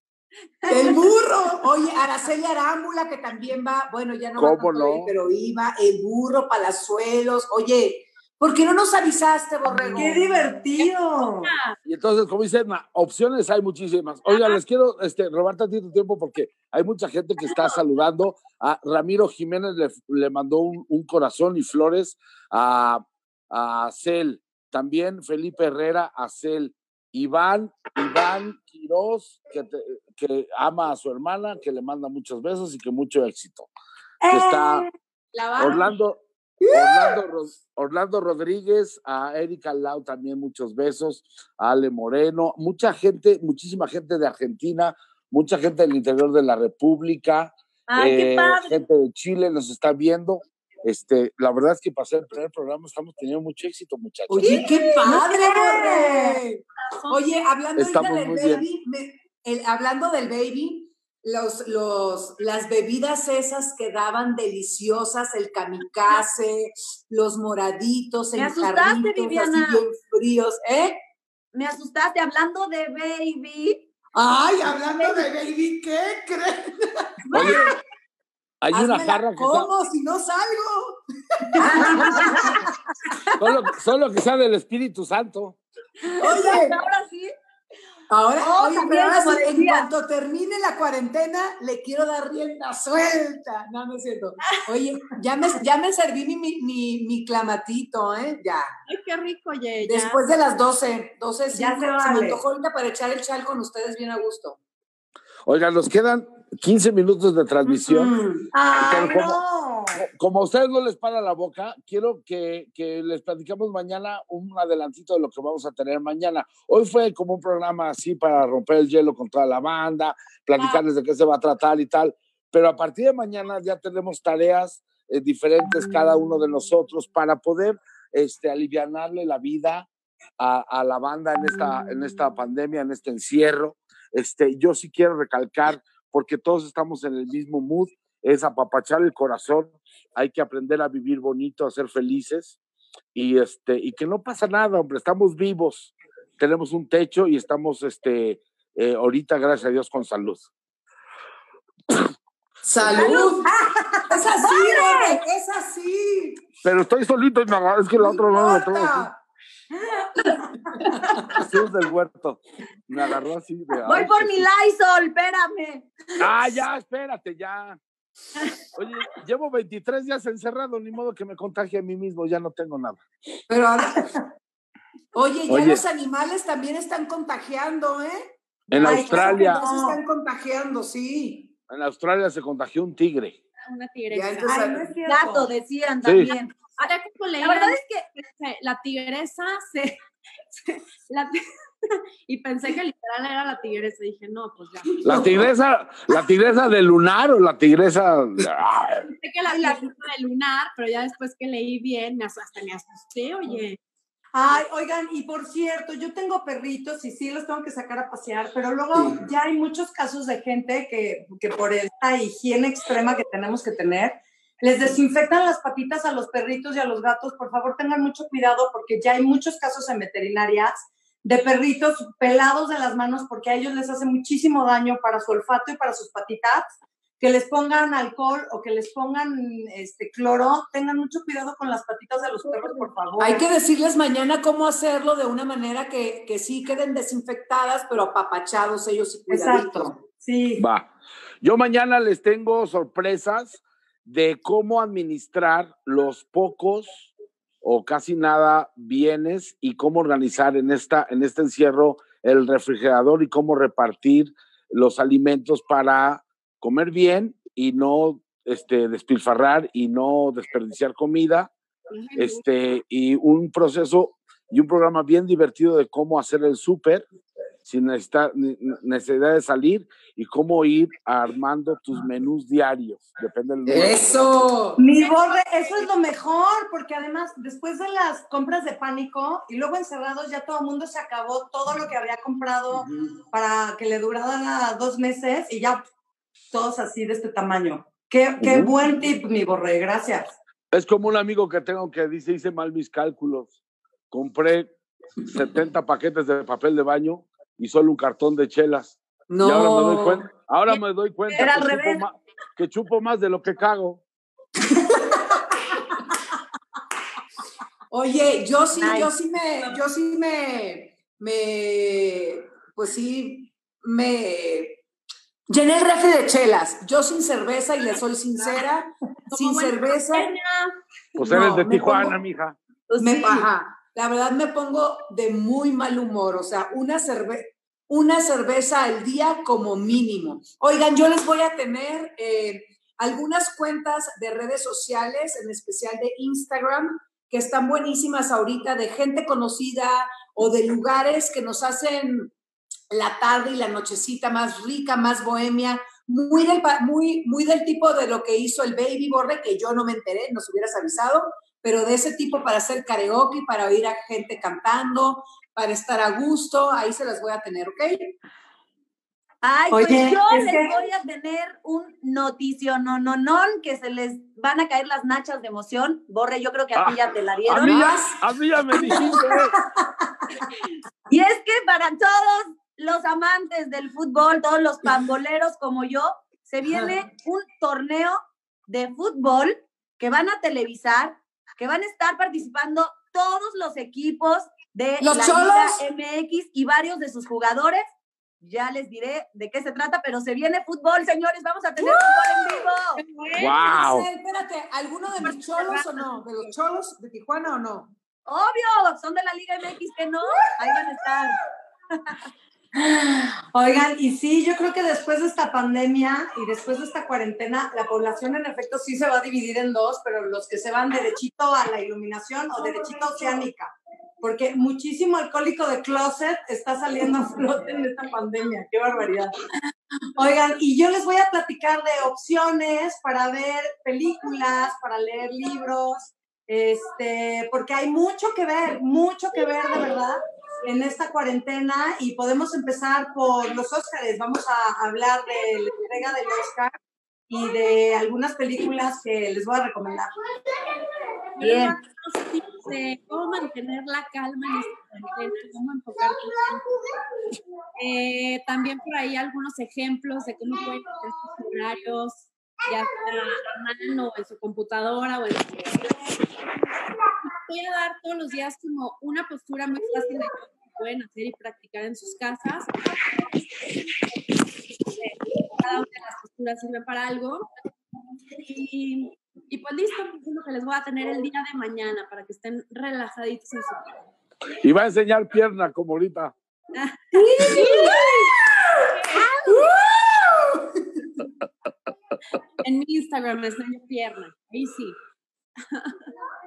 El burro. Oye, Araceli Arámbula, que también va, bueno, ya no va ¿Cómo tanto ahí, no? pero iba, el burro, Palazuelos. Oye, ¿por qué no nos avisaste, Borrego? ¡Qué divertido! Y entonces, como dice Edna, opciones hay muchísimas. Oiga, les quiero este, robar tantito tiempo porque hay mucha gente que está saludando. A Ramiro Jiménez le, le mandó un, un corazón y flores a, a Cel. También Felipe Herrera a Cel. Iván, Iván Quiroz, que, te- que ama a su hermana, que le manda muchos besos y que mucho éxito. Está barra. Orlando, Orlando, Ro- Orlando Rodríguez, a Erika Lau también muchos besos, a Ale Moreno, mucha gente, muchísima gente de Argentina, mucha gente del interior de la República, ¡Ay, qué eh, padre! gente de Chile nos está viendo. Este, la verdad es que para hacer el primer programa estamos teniendo mucho éxito, muchachos. Oye, qué padre. Oye, hablando del muy bien. baby, me- el- hablando del baby, los, los, las bebidas esas que daban deliciosas, el kamikaze, los moraditos, Me en asustaste, Viviana. así bien fríos, ¿eh? Me asustaste hablando de baby. Ay, hablando de baby, ¿qué crees? Oye, hay una jarra que está, como si no salgo. solo, solo que sea del Espíritu Santo. Oye, Ahora sí. Ahora, Oh, oye, pero ahora sí, en cuanto termine la cuarentena, le quiero dar rienda suelta. No, no es cierto. Oye, ya me, ya me serví mi, mi, mi, mi clamatito, ¿eh? Ya. Ay, qué rico, oye. ya. Después de las 12, 12, Ya cinco, se se, vale. me antojó ahorita para echar el chal con ustedes bien a gusto. Oigan, nos quedan 15 minutos de transmisión. Mm. ¡Ay, Pero como- no! Como a ustedes no les para la boca, quiero que, que, les platicamos mañana un adelantito de lo que vamos a tener mañana. Hoy fue como un programa así para romper el hielo con toda la banda, platicarles de qué se va a tratar y tal, pero a partir de mañana ya tenemos tareas eh, diferentes cada uno de nosotros para poder este, aliviarle la vida a, a, la banda en esta, en esta pandemia, en este encierro. Este, yo sí quiero recalcar, porque todos estamos en el mismo mood, es apapachar el corazón, hay que aprender a vivir bonito, a ser felices y, este, y que no pasa nada, hombre, estamos vivos, tenemos un techo y estamos este, eh, ahorita, gracias a Dios, con salud. ¡Salud! es así, es así. Pero estoy solito y me agarro, es que el otro no lo tengo. Jesús del huerto. Me agarró así de. Voy por mi Lysol, espérame. Ah, ya, espérate, ya. Oye, llevo 23 días encerrado, ni modo que me contagie a mí mismo, ya no tengo nada. Pero ahora, oye, ya Oye. los animales también están contagiando, ¿eh? En Ay, Australia. Se están contagiando, sí. En Australia se contagió un tigre. Una tigresa. Ay, no es gato, decían sí. también. Ahora como leí, la verdad es que la tigresa se, se la, y pensé que literal era la tigresa. Dije, no, pues ya. La tigresa, la tigresa de lunar o la tigresa. Pensé que la tigresa de lunar, pero ya después que leí bien, me hasta me asusté, oye. Ay, oigan, y por cierto, yo tengo perritos y sí los tengo que sacar a pasear, pero luego ya hay muchos casos de gente que, que por esta higiene extrema que tenemos que tener, les desinfectan las patitas a los perritos y a los gatos. Por favor, tengan mucho cuidado porque ya hay muchos casos en veterinarias de perritos pelados de las manos porque a ellos les hace muchísimo daño para su olfato y para sus patitas. Que les pongan alcohol o que les pongan este cloro, tengan mucho cuidado con las patitas de los perros, por favor. Hay que decirles mañana cómo hacerlo de una manera que, que sí queden desinfectadas, pero apapachados ellos y cuidaditos. Exacto, sí. Va. Yo mañana les tengo sorpresas de cómo administrar los pocos o casi nada bienes y cómo organizar en, esta, en este encierro el refrigerador y cómo repartir los alimentos para comer bien y no este, despilfarrar y no desperdiciar comida. Este, y un proceso y un programa bien divertido de cómo hacer el súper sin necesidad, necesidad de salir y cómo ir armando tus menús diarios. Depende del lugar. ¡Eso! Mi borre, eso es lo mejor, porque además, después de las compras de pánico y luego encerrados, ya todo el mundo se acabó todo lo que había comprado uh -huh. para que le durara dos meses y ya todos así de este tamaño. Qué, qué uh -huh. buen tip, mi borre, gracias. Es como un amigo que tengo que dice, hice mal mis cálculos. Compré 70 paquetes de papel de baño y solo un cartón de chelas. No. Y ahora me doy cuenta, ahora me doy cuenta Era que, al chupo revés. más, que chupo más de lo que cago. Oye, yo sí, Nice. yo sí me, yo sí me, me, pues sí, me llené el refri de chelas. Yo sin cerveza, y le soy sincera, sin cerveza. Pues No, eres de me Tijuana, pongo- mija. Pues me, sí. ajá, la verdad me pongo de muy mal humor, o sea, una, cerve una cerveza al día como mínimo. Oigan, yo les voy a tener eh, algunas cuentas de redes sociales, en especial de Instagram, que están buenísimas ahorita, de gente conocida o de lugares que nos hacen la tarde y la nochecita más rica, más bohemia, muy del, muy, muy del tipo de lo que hizo el Baby Borre, que yo no me enteré, nos hubieras avisado, pero de ese tipo para hacer karaoke, para oír a gente cantando, para estar a gusto, ahí se las voy a tener, ¿ok? Ay, Oye, pues yo es les que- voy a tener un noticio, no, no, no, que se les van a caer las nachas de emoción. Borre, yo creo que a ti Ah, ya te la A dieron. mí ya, a mí ya me dijiste. Y es que para todos los amantes del fútbol, todos los pamboleros como yo, se viene un torneo de fútbol que van a televisar, que van a estar participando todos los equipos de ¿Los la Cholos? Liga MX y varios de sus jugadores. Ya les diré de qué se trata, pero se viene fútbol, señores, vamos a tener fútbol en vivo. ¡Wow! Espérate, Espérate, ¿alguno de mis cholos o no? ¿De los cholos de Tijuana o no? Obvio, son de la Liga MX que no, ahí van a estar. Oigan, y sí, yo creo que después de esta pandemia y después de esta cuarentena, la población en efecto sí se va a dividir en dos, pero los que se van derechito a la iluminación o derechito oceánica, porque muchísimo alcohólico de closet está saliendo a flote en esta pandemia, qué barbaridad. Oigan, y yo les voy a platicar de opciones para ver películas, para leer libros, este, porque hay mucho que ver, mucho que ver de verdad en esta cuarentena y podemos empezar por los Óscares. Vamos a hablar de la entrega del Oscar y de algunas películas que les voy a recomendar. Bien. De cómo mantener la calma en esta cuarentena, cómo enfocar tu tiempo. Eh, también por ahí algunos ejemplos de cómo pueden hacer sus horarios, ya sea a mano, en su computadora o en su voy a dar todos los días como una postura muy fácil de que pueden hacer y practicar en sus casas. Cada una de las posturas sirve para algo. Y, y pues listo, pues es lo que les voy a tener el día de mañana para que estén relajaditos en su casa. Y va a enseñar pierna como ahorita. en mi Instagram me enseño pierna. Ahí sí.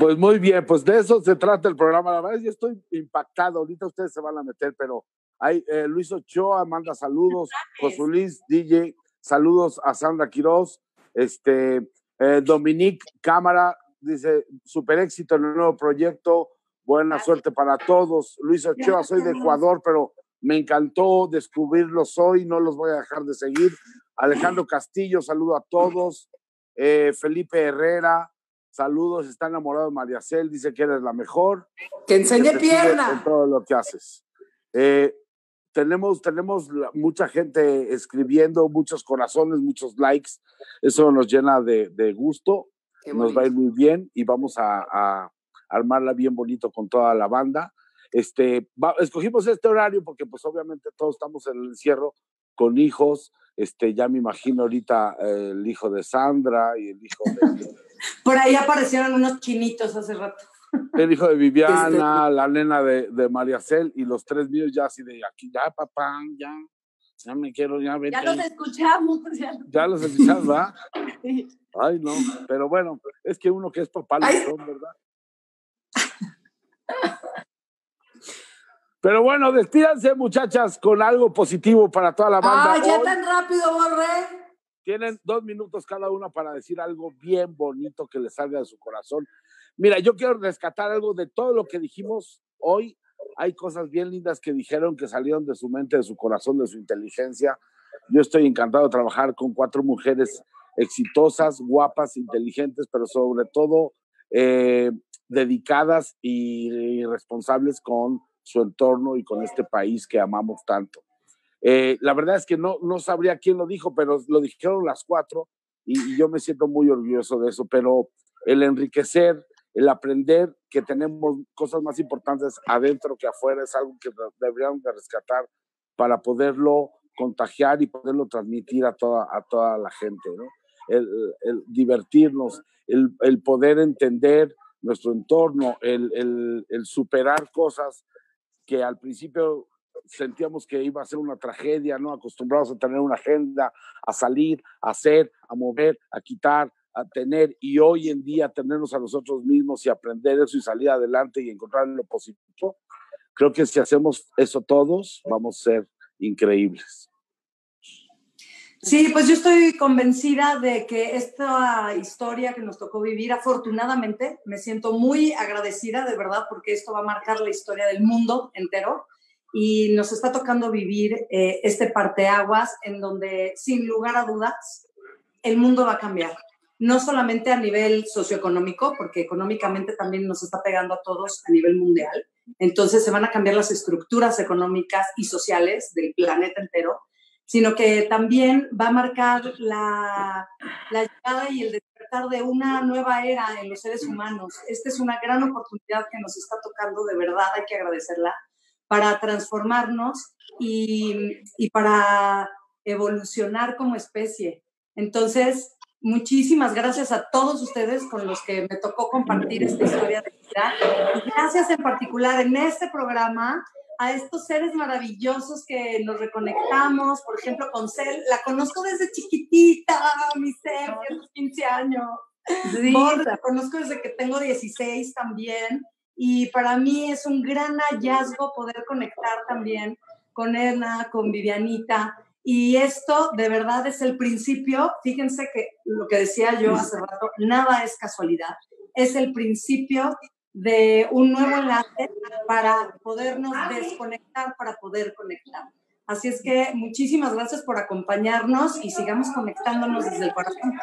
Pues muy bien, pues de eso se trata el programa. La verdad, yo estoy impactado. Ahorita ustedes se van a meter, pero hay eh, Luis Ochoa manda saludos, José Luis DJ, saludos a Sandra Quiroz, este eh, Dominique Cámara dice super éxito en el nuevo proyecto, buena suerte para todos. Luis Ochoa, soy de Ecuador, pero me encantó descubrirlos hoy, no los voy a dejar de seguir. Alejandro Castillo, saludo a todos. Eh, Felipe Herrera, Saludos, está enamorado de María Cel, dice que eres la mejor. Que enseñe pierna. En todo lo que haces. Eh, tenemos, tenemos mucha gente escribiendo, muchos corazones, muchos likes. Eso nos llena de, gusto. nos va a ir muy bien y vamos a, armarla bien bonito con toda la banda. Este, escogimos este horario porque pues obviamente todos estamos en el encierro con hijos. Este, ya me imagino ahorita eh, el hijo de Sandra y el hijo de, Por ahí aparecieron unos chinitos hace rato. El hijo de Viviana, este, la nena de, de María Cel y los tres míos ya así de aquí, ya papá, ya, ya me quiero, ya Ya los escuchamos. Ya, los escuchamos, ¿va? Ay, no, pero bueno, es que uno que es papá lo son, ¿verdad? Pero bueno, despídanse muchachas con algo positivo para toda la banda. ¡Ay, ya tan rápido, Borré! Tienen dos minutos cada una para decir algo bien bonito que les salga de su corazón. Mira, yo quiero rescatar algo de todo lo que dijimos hoy. Hay cosas bien lindas que dijeron que salieron de su mente, de su corazón, de su inteligencia. Yo estoy encantado de trabajar con cuatro mujeres exitosas, guapas, inteligentes, pero sobre todo eh, dedicadas y responsables con su entorno y con este país que amamos tanto. Eh, la verdad es que no, no sabría quién lo dijo, pero lo dijeron las cuatro y, yo me siento muy orgulloso de eso, pero el enriquecer, el aprender que tenemos cosas más importantes adentro que afuera es algo que deberíamos de rescatar para poderlo contagiar y poderlo transmitir a toda, a toda la gente. El, el divertirnos, el, el, poder entender nuestro entorno, el, el, superar cosas que al principio sentíamos que iba a ser una tragedia, ¿no? Acostumbrados a tener una agenda, a salir, a hacer, a mover, a quitar, a tener, y hoy en día tenernos a nosotros mismos y aprender eso y salir adelante y encontrar lo positivo. Creo que si hacemos eso todos, vamos a ser increíbles. Sí, pues yo estoy convencida de que esta historia que nos tocó vivir, afortunadamente, me siento muy agradecida de verdad porque esto va a marcar la historia del mundo entero y nos está tocando vivir eh, este parteaguas en donde, sin lugar a dudas, el mundo va a cambiar. No solamente a nivel socioeconómico, porque económicamente también nos está pegando a todos a nivel mundial. Entonces se van a cambiar las estructuras económicas y sociales del planeta entero, sino que también va a marcar la, la llegada y el despertar de una nueva era en los seres humanos. Esta es una gran oportunidad que nos está tocando, de verdad hay que agradecerla para transformarnos y, y para evolucionar como especie. Entonces, muchísimas gracias a todos ustedes con los que me tocó compartir esta historia de vida. gracias en particular en este programa a estos seres maravillosos que nos reconectamos, por ejemplo, con Cel, la conozco desde chiquitita, mi Cel, 15 años. Sí. la conozco desde que tengo 16 también, y para mí es un gran hallazgo poder conectar también con Erna, con Vivianita, y esto de verdad es el principio, fíjense que lo que decía yo hace rato, nada es casualidad, es el principio de un nuevo enlace para podernos desconectar, para poder conectar. Así es que muchísimas gracias por acompañarnos y sigamos conectándonos desde el corazón.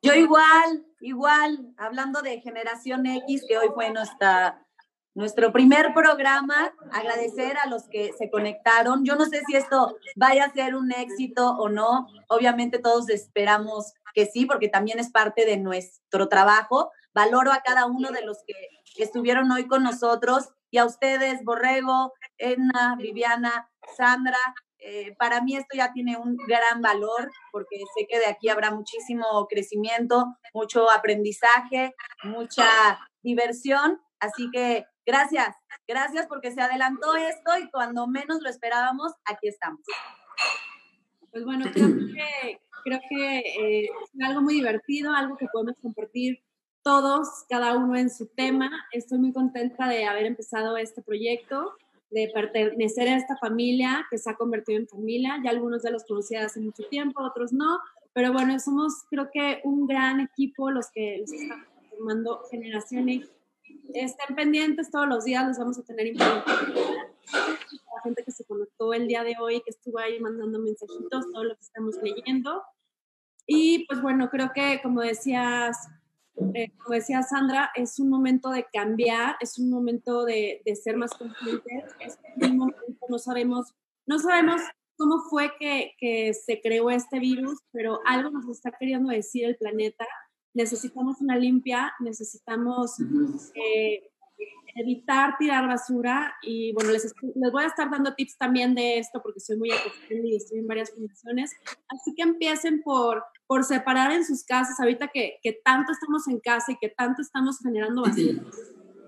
Yo igual, igual, hablando de Generación X, que hoy fue nuestro primer programa, agradecer a los que se conectaron. Yo no sé si esto vaya a ser un éxito o no. Obviamente todos esperamos que sí, porque también es parte de nuestro trabajo. Valoro a cada uno de los que estuvieron hoy con nosotros y a ustedes, Borrego, Edna, Viviana, Sandra. Eh, para mí esto ya tiene un gran valor porque sé que de aquí habrá muchísimo crecimiento, mucho aprendizaje, mucha diversión. Así que Gracias, gracias porque se adelantó esto y cuando menos lo esperábamos, aquí estamos. Pues bueno, creo que, creo que eh, es algo muy divertido, algo que podemos compartir todos, cada uno en su tema. Estoy muy contenta de haber empezado este proyecto, de pertenecer a esta familia que se ha convertido en familia. Ya algunos de los conocí hace mucho tiempo, otros no, pero bueno, somos creo que un gran equipo los que, los estamos formando generaciones estén pendientes todos los días, los vamos a tener información. La gente que se conectó el día de hoy, que estuvo ahí mandando mensajitos, todo lo que estamos leyendo. Y pues bueno, creo que como decías, eh, como decía Sandra, es un momento de cambiar, es un momento de, de ser más conscientes. Es un momento, no sabemos, no sabemos cómo fue que, que se creó este virus, pero algo nos está queriendo decir el planeta necesitamos una limpia, necesitamos eh, evitar tirar basura y bueno, les, les, voy a estar dando tips también de esto porque soy muy acostumbrada y estoy en varias fundaciones. Así que empiecen por, por separar en sus casas, ahorita que, que tanto estamos en casa y que tanto estamos generando basura.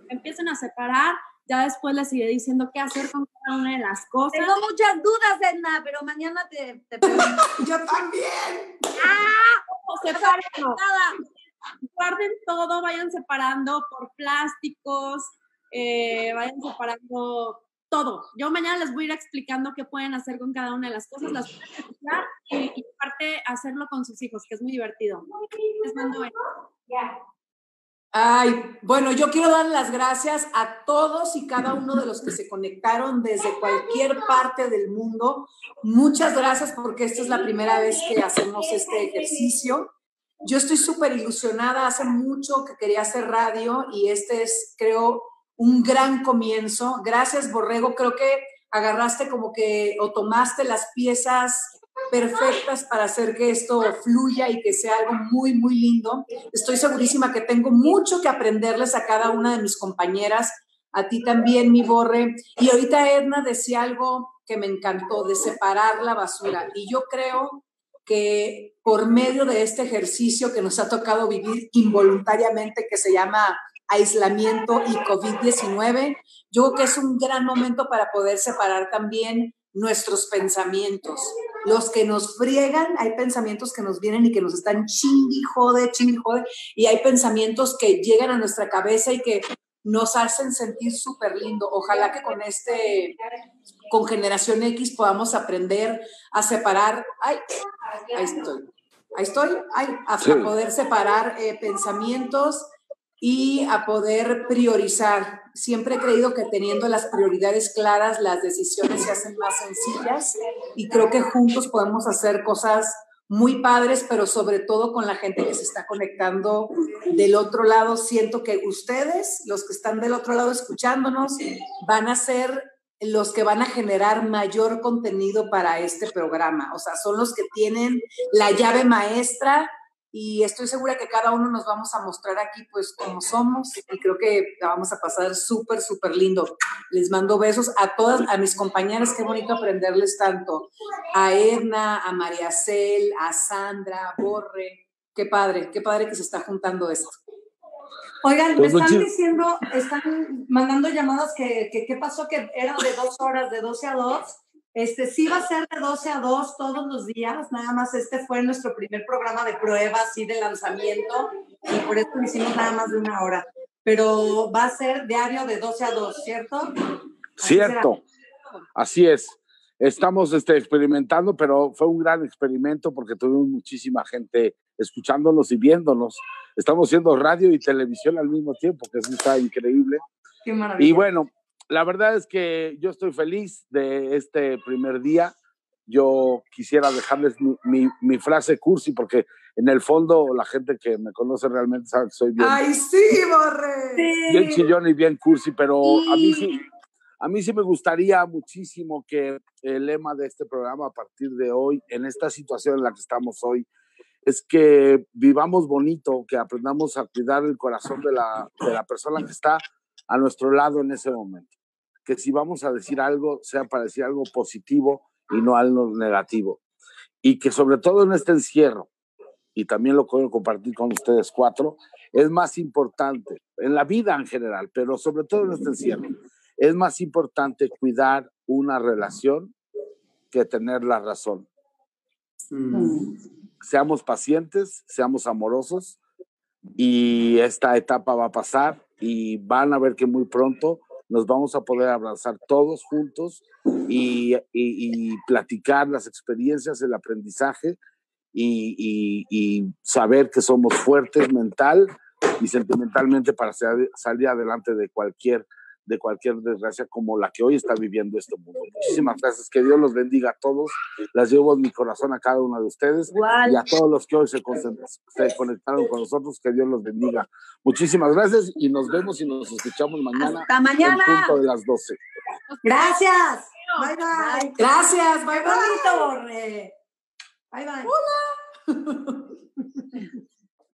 Empiecen a separar, ya después les iré diciendo qué hacer con cada una de las cosas. Tengo muchas dudas, Edna, pero mañana te, te Yo también. ¡Ah! Separen guarden todo, vayan separando por plásticos, eh, vayan separando todo. Yo mañana les voy a ir explicando qué pueden hacer con cada una de las cosas, las pueden y, y aparte hacerlo con sus hijos, que es muy divertido. Les mando Ay, bueno, yo quiero dar las gracias a todos y cada uno de los que se conectaron desde cualquier parte del mundo. Muchas gracias porque esta es la primera vez que hacemos este ejercicio. Yo estoy súper ilusionada, hace mucho que quería hacer radio y este es, creo, un gran comienzo. Gracias, Borrego, creo que agarraste como que o tomaste las piezas perfectas para hacer que esto fluya y que sea algo muy, muy lindo. Estoy segurísima que tengo mucho que aprenderles a cada una de mis compañeras, a ti también, mi Borre. Y ahorita Edna decía algo que me encantó, de separar la basura. Y yo creo que por medio de este ejercicio que nos ha tocado vivir involuntariamente, que se llama aislamiento y COVID-19, yo creo que es un gran momento para poder separar también nuestros pensamientos. Los que nos friegan, hay pensamientos que nos vienen y que nos están chingui, jode, chingui, jode, y hay pensamientos que llegan a nuestra cabeza y que nos hacen sentir súper lindo. Ojalá que con este, con Generación X podamos aprender a separar, ay, ahí estoy, ahí estoy, ay, a, poder separar eh, pensamientos y a poder priorizar. Siempre he creído que teniendo las prioridades claras, las decisiones se hacen más sencillas y creo que juntos podemos hacer cosas muy padres, pero sobre todo con la gente que se está conectando del otro lado. Siento que ustedes, los que están del otro lado escuchándonos, van a ser los que van a generar mayor contenido para este programa. O sea, son los que tienen la llave maestra y estoy segura que cada uno nos vamos a mostrar aquí pues como somos y creo que la vamos a pasar súper, súper lindo. Les mando besos a todas, a mis compañeras, qué bonito aprenderles tanto, a Edna, a María Cel, a Sandra, a Borre, qué padre, qué padre que se está juntando esto. Oigan, me están diciendo, están mandando llamadas que qué pasó, que era de dos horas, de 12 a 2. Este sí va a ser de 12 a 2 todos los días, nada más este fue nuestro primer programa de prueba, así de lanzamiento, y por eso lo hicimos nada más de una hora. Pero va a ser diario de 12 a 2, ¿cierto? Cierto, así es. Estamos este, experimentando, pero fue un gran experimento porque tuvimos muchísima gente escuchándonos y viéndonos. Estamos haciendo radio y televisión al mismo tiempo, que eso está increíble. Qué maravilla. Y bueno, la verdad es que yo estoy feliz de este primer día. Yo quisiera dejarles mi, mi, frase cursi porque en el fondo la gente que me conoce realmente sabe que soy bien. ¡Ay, sí, Borre! Bien chillón y bien cursi, pero a mí sí, a mí sí me gustaría muchísimo que el lema de este programa a partir de hoy, en esta situación en la que estamos hoy, es que vivamos bonito, que aprendamos a cuidar el corazón de la, de la persona que está a nuestro lado en ese momento. Que si vamos a decir algo, sea para decir algo positivo y no algo negativo. Y que sobre todo en este encierro, y también lo puedo compartir con ustedes cuatro, es más importante, en la vida en general, pero sobre todo en este encierro, es más importante cuidar una relación que tener la razón. Mm. Seamos pacientes, seamos amorosos y esta etapa va a pasar y van a ver que muy pronto nos vamos a poder abrazar todos juntos y, platicar las experiencias, el aprendizaje y, saber que somos fuertes mental y sentimentalmente para salir adelante de cualquier de cualquier desgracia como la que hoy está viviendo este mundo. Muchísimas gracias, que Dios los bendiga a todos. Las llevo en mi corazón a cada uno de ustedes y a todos los que hoy se, se, conectaron con nosotros, que Dios los bendiga. Muchísimas gracias y nos vemos y nos escuchamos mañana. Hasta mañana. En punto de las 12. Gracias. Bye bye. Gracias. Bye bye. Bye bye. Hola.